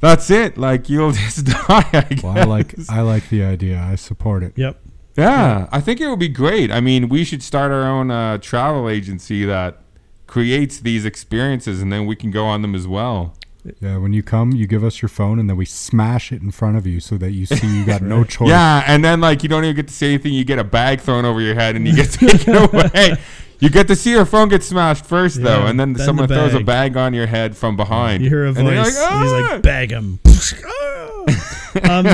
That's it. Like you'll just die. I guess. Well, I like I like the idea. I support it. Yep. Yeah, I think it would be great. I mean, we should start our own uh, travel agency that creates these experiences, and then we can go on them as well. Yeah, when you come, you give us your phone, and then we smash it in front of you so that you see you got no choice. Yeah, and then like you don't even get to say anything. You get a bag thrown over your head, and you get taken away. You get to see your phone get smashed first, though, and then, then someone the throws a bag. bag on your head from behind. You hear a and then you're voice. like, and he's "Ah!" like, "Bag him." um,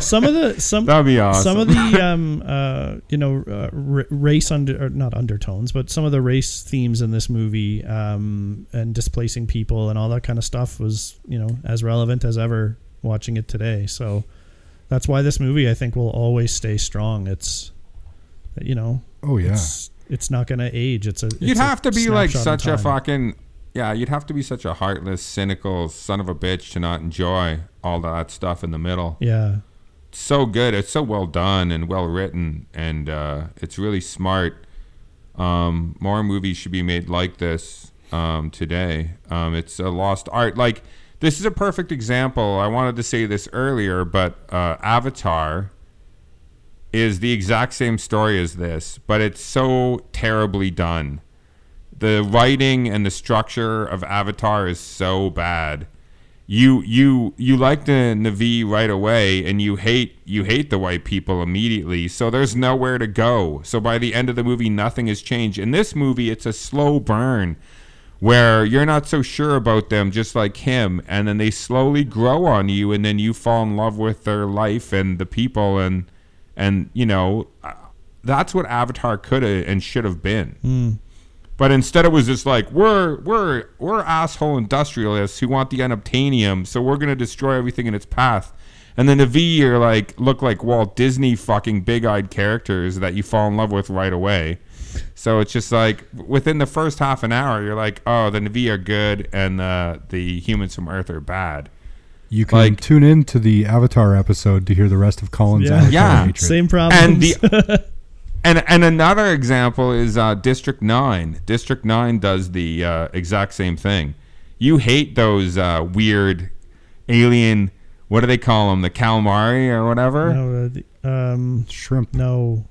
some of the some That'd be awesome. some of the um uh you know uh, r- race under not undertones, but some of the race themes in this movie um and displacing people and all that kind of stuff was you know as relevant as ever watching it today. So that's why this movie I think will always stay strong. It's you know Oh yeah. it's it's not going to age. It's a You'd it's a have to be like such a fucking yeah. You'd have to be such a heartless, cynical son of a bitch to not enjoy all that stuff in the middle. yeah. so good. It's so well done and well written, and uh, it's really smart. Um, more movies should be made like this um, today. Um, it's a lost art. Like this is a perfect example. I wanted to say this earlier, but uh, Avatar is the exact same story as this, but it's so terribly done. The writing and the structure of Avatar is so bad. You you you like the Na'vi right away and you hate you hate the white people immediately so there's nowhere to go. So by the end of the movie nothing has changed. In this movie it's a slow burn where you're not so sure about them just like him and then they slowly grow on you and then you fall in love with their life and the people and and you know uh, that's what avatar could have and should have been but instead, it was just like we're we're we're asshole industrialists who want the unobtainium, so we're gonna destroy everything in its path. And then the V are like look like Walt Disney fucking big-eyed characters that you fall in love with right away. So it's just like within the first half an hour, you're like, oh, the Na'vi are good and uh, the humans from Earth are bad. You can Like- tune in to the Avatar episode to hear the rest of Colin's Yeah. Avatar Yeah. hatred. Same problem. And the and and another example is uh, District Nine. District Nine does the uh, exact same thing. You hate those uh, weird alien. What do they call them? The calamari or whatever. no, uh, the, um, Shrimp. no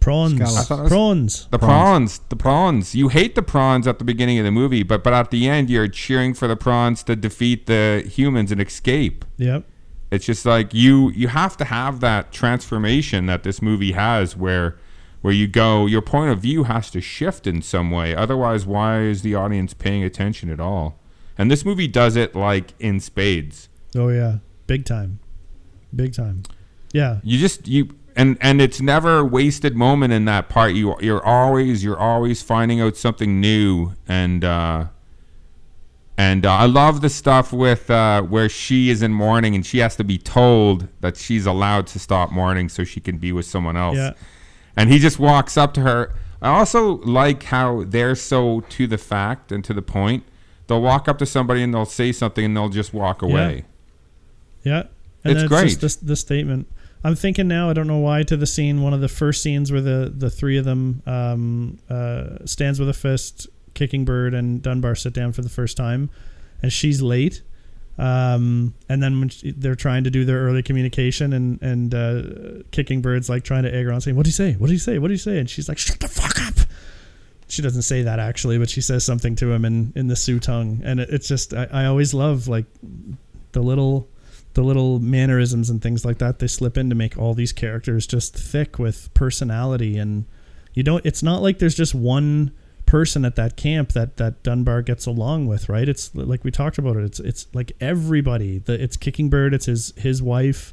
prawns. Scallops. I thought it was- prawns. The prawns. the prawns. You hate the prawns at the beginning of the movie, but but at the end you're cheering for the prawns to defeat the humans and escape. Yep. it's just like you you have to have that transformation that this movie has where where you go your point of view has to shift in some way. Otherwise why is the audience paying attention at all? And this movie does it like in spades. Oh yeah, big time, big time. Yeah, you just you and and it's never a wasted moment in that part. You you're always you're always finding out something new and uh and uh, I love the stuff with uh, where she is in mourning and she has to be told that she's allowed to stop mourning so she can be with someone else. yeah, And he just walks up to her. I also like how they're so to the fact and to the point. They'll walk up to somebody and they'll say something and they'll just walk away. yeah. And It's great. Just this statement. I'm thinking now. I don't know why. To the scene, one of the first scenes where the the three of them um, uh, stands with a fist, kicking Bird and Dunbar sit down for the first time, and she's late. Um, and then when she, they're trying to do their early communication, and and uh, kicking Bird's like trying to egg her on, saying, "What do you say? What do you say? What do you say?" And she's like, "Shut the fuck up." She doesn't say that actually, but she says something to him in in the Sioux tongue, and it, it's just I, I always love like the little the little mannerisms and things like that they slip in to make all these characters just thick with personality and you don't it's not like there's just one person at that camp that that Dunbar gets along with right? It's like we talked about it. It's it's like everybody the it's kicking bird it's his his wife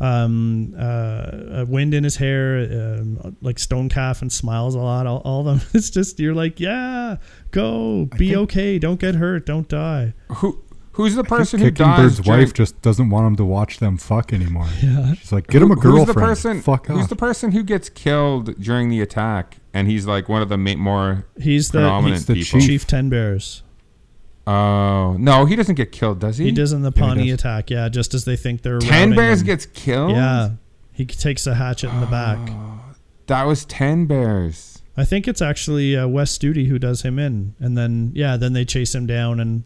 um uh, uh wind in his hair um, like stone calf and smiles a lot. All, all of them. It's just you're like yeah go be okay. Don't get hurt. Don't die. Who who's the person who Kicking dies? Bird's during- wife just doesn't want him to watch them fuck anymore. yeah She's like, get him a Who- girlfriend. Who's the person? Fuck who's off. the person who gets killed during the attack? And he's like one of the ma- more he's the predominant he's the people. chief. chief ten bears Oh no, he doesn't get killed, does he? He does in the Pawnee does. attack, yeah, just as they think they're Ten bears them. gets killed. Yeah, he takes a hatchet in the back. that was ten bears. I think it's actually uh, Wes Studi who does him in, and then yeah, then they chase him down and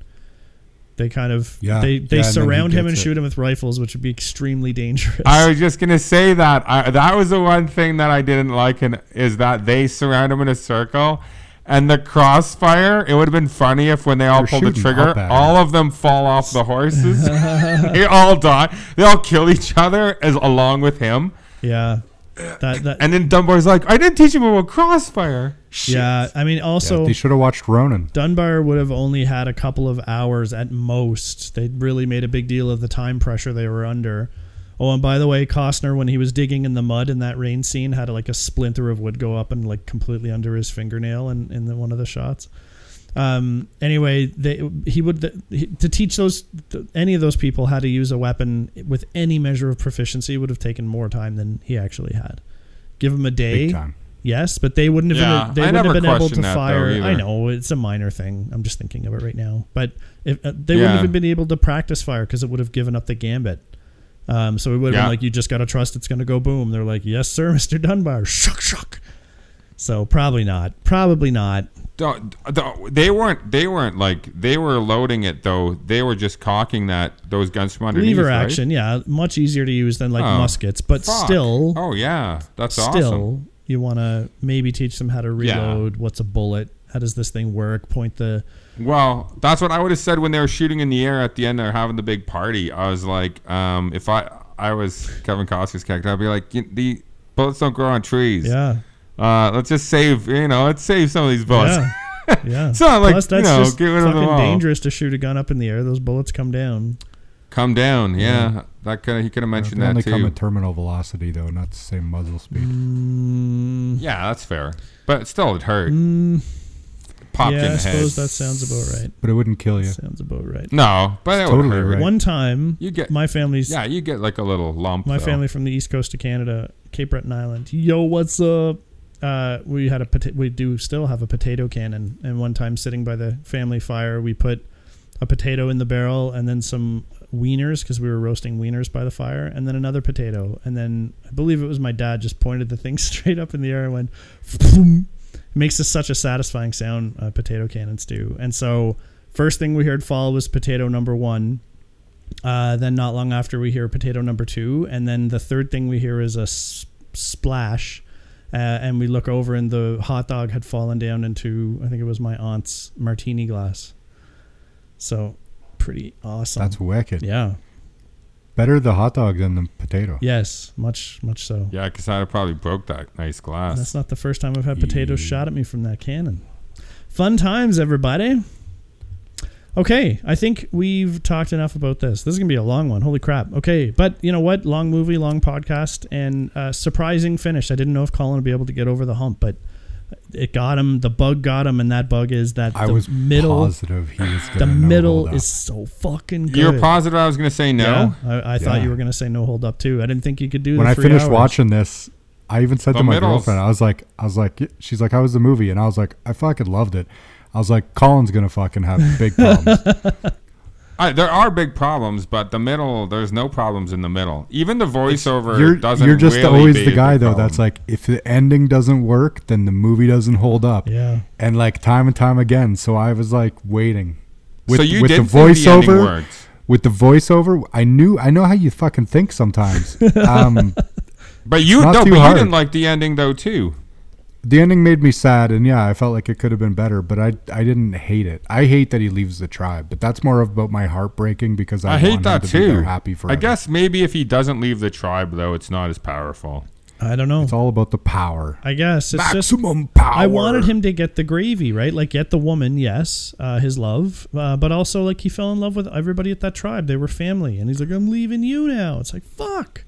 they kind of Yeah, they they yeah, and surround him and it. shoot him with rifles, which would be extremely dangerous. I was just gonna say that. I, that was the one thing that I didn't like, and is that they surround him in a circle, and the crossfire. It would have been funny if when they all They're pull the trigger, up at him. all of them fall off the horses. they all die. They all kill each other as along with him. yeah, that that And then Dunbar's like, "I didn't teach him about crossfire." Shit. yeah. I mean, Yeah, also they should have watched Ronan. Dunbar would have only had a couple of hours at most. They really made a big deal of the time pressure they were under. Oh, and by the way, Costner, when he was digging in the mud in that rain scene, had like a splinter of wood go up and like completely under his fingernail in, in the, one of the shots. Um, anyway, they, he would he, to teach those any of those people how to use a weapon with any measure of proficiency would have taken more time than he actually had. Give him a day, Big time. Yes, but they wouldn't have Yeah, been. They I wouldn't have never been able to questioned that, fire. I know it's a minor thing. I'm just thinking of it right now. But if uh, they Yeah. wouldn't have been able to practice fire because it would have given up the gambit. Um, so it would have Yeah. been like you just got to trust it's going to go boom. They're like, yes, sir, Mister Dunbar. Shuck, shuck. So probably not. Probably not. Don't, don't- they weren't. They weren't like they were loading it though. They were just cocking that those guns from underneath. Lever right? action, yeah, much easier to use than like Oh, muskets, but Fuck. still, Oh yeah, that's awesome. still, awesome. you want to maybe teach them how to Yeah. reload. What's a bullet? How does this thing work? Point the Well, that's what I would have said when they were shooting in the air at the end. They're having the big party. I was like, um, if I I was Kevin Costner's character, I'd be like, the bullets don't grow on trees. yeah. Uh, let's just save. You know, let's save some of these bullets. Yeah. Yeah. It's not like, Plus, you that's know, just get rid of them fucking all. dangerous to shoot a gun up in the air. Those bullets come down. Come down. Yeah, that could he could have mentioned They that only too. come at terminal velocity though, not the same muzzle speed. Mm, yeah, that's fair. But still, it hurt. mm, Popped in yeah, the I head. suppose that sounds about right. But it wouldn't kill you. Sounds about right. No, but it would totally hurt. right. One time, You get my family's yeah, you get like a little lump. my though. family from the east coast of Canada, Cape Breton Island. Yo, what's up? Uh, we had a pota- we do still have a potato cannon, and one time sitting by the family fire, we put a potato in the barrel and then some wieners because we were roasting wieners by the fire, and then another potato, and then I believe it was my dad just pointed the thing straight up in the air and went. Boom. It makes this such a satisfying sound. Uh, potato cannons do, and so first thing we heard fall was potato number one. Uh, then not long after we hear potato number two, and then the third thing we hear is a s- splash, uh, and we look over and the hot dog had fallen down into I think it was my aunt's martini glass. So pretty awesome. That's wicked. yeah. Better the hot dog than the potato. Yes, much much so. Yeah, because I'd probably broke that nice glass. That's not the first time I've had potatoes shot at me from that cannon. Fun times, everybody. Okay, I think we've talked enough about this. This is gonna be a long one. Holy crap. Okay, but you know what? Long movie, long podcast, and uh, surprising finish. I didn't know if Colin would be able to get over the hump, but it got him. The bug got him, and that bug is that I the was middle. positive he was going The to middle is so fucking good. You were positive I was going to say no? Yeah, I, I thought you were gonna say no hold up too. I didn't think you could do. It. When the I finished hours. watching this, I even said The to my middles. girlfriend, I was like, I was like, she's like, how was the movie? And I was like, I fucking loved it. I was like, Colin's gonna fucking have big problems. I, there are big problems, but the middle, there's no problems in the middle. Even the voiceover you're doesn't. you're just really always be the guy though problem. that's like, if the ending doesn't work, then the movie doesn't hold up. Yeah. And like time and time again, so I was like waiting. so you with did the think the ending voiceover, with the voiceover, I knew I know how you fucking think sometimes. um, But you no, but hard. you didn't like the ending though too. The ending made me sad, and yeah, I felt like it could have been better, but I I didn't hate it. I hate that he leaves the tribe, but that's more about my heartbreaking because I, I, hate that him to be too. happy for. I guess maybe if he doesn't leave the tribe though, it's not as powerful. I don't know. it's all about the power. I guess it's just Maximum power. I wanted him to get the gravy, right? Like get the woman, yes, uh, his love, uh, but also like he fell in love with everybody at that tribe. They were family, and he's like, "I'm leaving you now." It's like, fuck,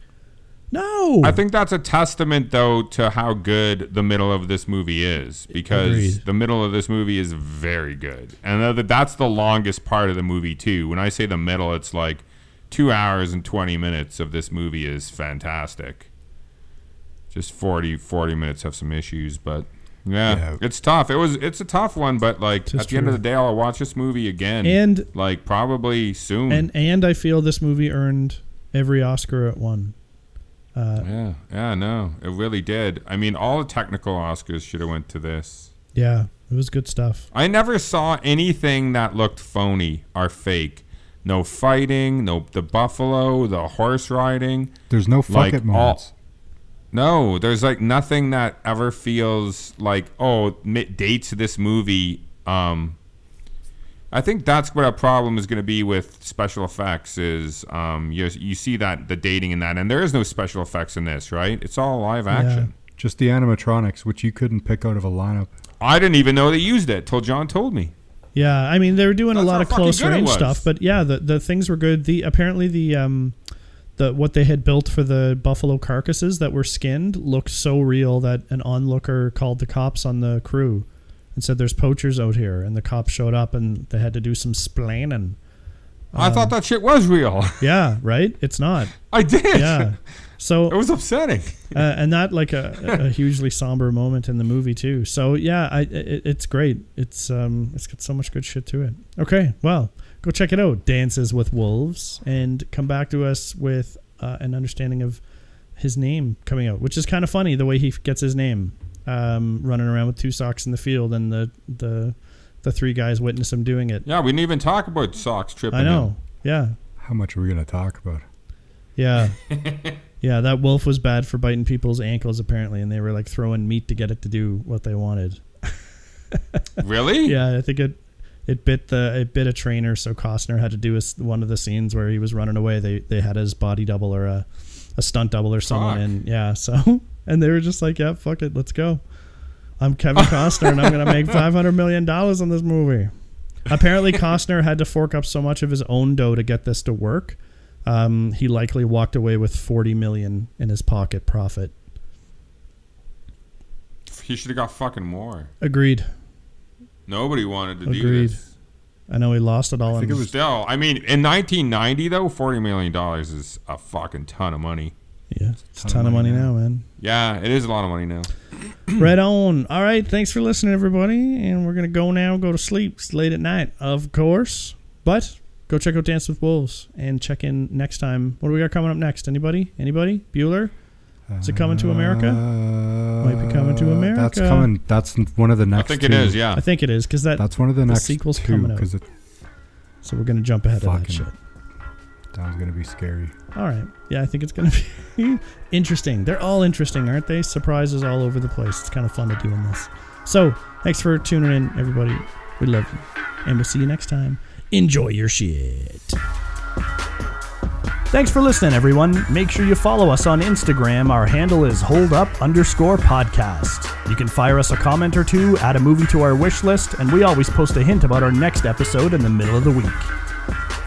no. I think that's a testament, though, to how good the middle of this movie is, because Agreed. the middle of this movie is very good, and that- that's the longest part of the movie too. When I say the middle, it's like two hours and twenty minutes of this movie is fantastic. Just 40, 40 minutes have some issues, but yeah, Yeah. it's tough. It was it's a tough one, but like at the end of the day, I'll watch this movie again, And- like probably soon. and and I feel this movie earned every Oscar it won. Uh, yeah, yeah, no, it really did. I mean, all the technical Oscars should have went to this. yeah, it was good stuff. I never saw anything that looked phony or fake. No fighting, no the buffalo, the horse riding. There's no fuck Like, it moments. No, there's like nothing that ever feels like oh mi- dates this movie. Um, I think that's what a problem is going to be with special effects. Is um, you you see that the dating in that, and there is no special effects in this, right? It's all live action. Yeah, Just the animatronics, which you couldn't pick out of a lineup. I didn't even know they used it till John told me. Yeah, I mean they were doing a lot of close good it range stuff, but yeah, the the things were good. The apparently the um the what they had built for the buffalo carcasses that were skinned looked so real that an onlooker called the cops on the crew and said there's poachers out here and the cops showed up and they had to do some splaining. I thought that shit was real. Yeah, right? It's not. I did. Yeah. So it was upsetting. uh, and that like a, a hugely somber moment in the movie too. So yeah, I it, it's great. It's um it's got so much good shit to it. Okay, well go check it out. Dances with Wolves, and come back to us with uh, an understanding of his name coming out, which is kind of funny the way he gets his name. Um, running around with two socks in the field, and the the the three guys witness him doing it. Yeah, we didn't even talk about socks tripping. I know. him. Yeah. How much are we gonna talk about? Yeah. yeah, that wolf was bad for biting people's ankles apparently, and they were like throwing meat to get it to do what they wanted. Really? Yeah, I think it it bit the it bit a trainer, so Costner had to do a s one of the scenes where he was running away. They they had his body double or a a stunt double or someone, Fuck. and yeah, so and they were just like, yeah, fuck it, let's go. I'm Kevin Costner, and I'm gonna make five hundred million dollars on this movie. Apparently, Costner had to fork up so much of his own dough to get this to work. Um, he likely walked away with forty million in his pocket profit. He should have got fucking more. Agreed. Nobody wanted to do this. I know he lost it all. I think it was Still, I mean, in 1990 though, 40 million dollars is a fucking ton of money. Yeah, it's a ton of money now, man. Yeah, it is a lot of money now. right on. All right, thanks for listening, everybody. And we're gonna go now, go to sleep. It's late at night, of course. But go check out Dance with Wolves and check in next time. What do we got coming up next? Anybody? Anybody? Bueller? Is it coming to America? Might be coming to uh, America. That's coming. That's one of the next. I think two. it is. Yeah. I think it is because that. That's one of the The next sequel's two coming out. because so we're gonna jump ahead of that Fucking- shit. Was gonna be scary. All right. Yeah, I think it's gonna be interesting. They're all interesting, aren't they? Surprises all over the place. It's kind of fun to doing this. So thanks for tuning in, everybody. We love you, and we'll see you next time. Enjoy your shit. Thanks for listening, everyone. Make sure you follow us on Instagram. Our handle is holdup underscore podcast. You can fire us a comment or two, add a movie to our wish list, and we always post a hint about our next episode in the middle of the week.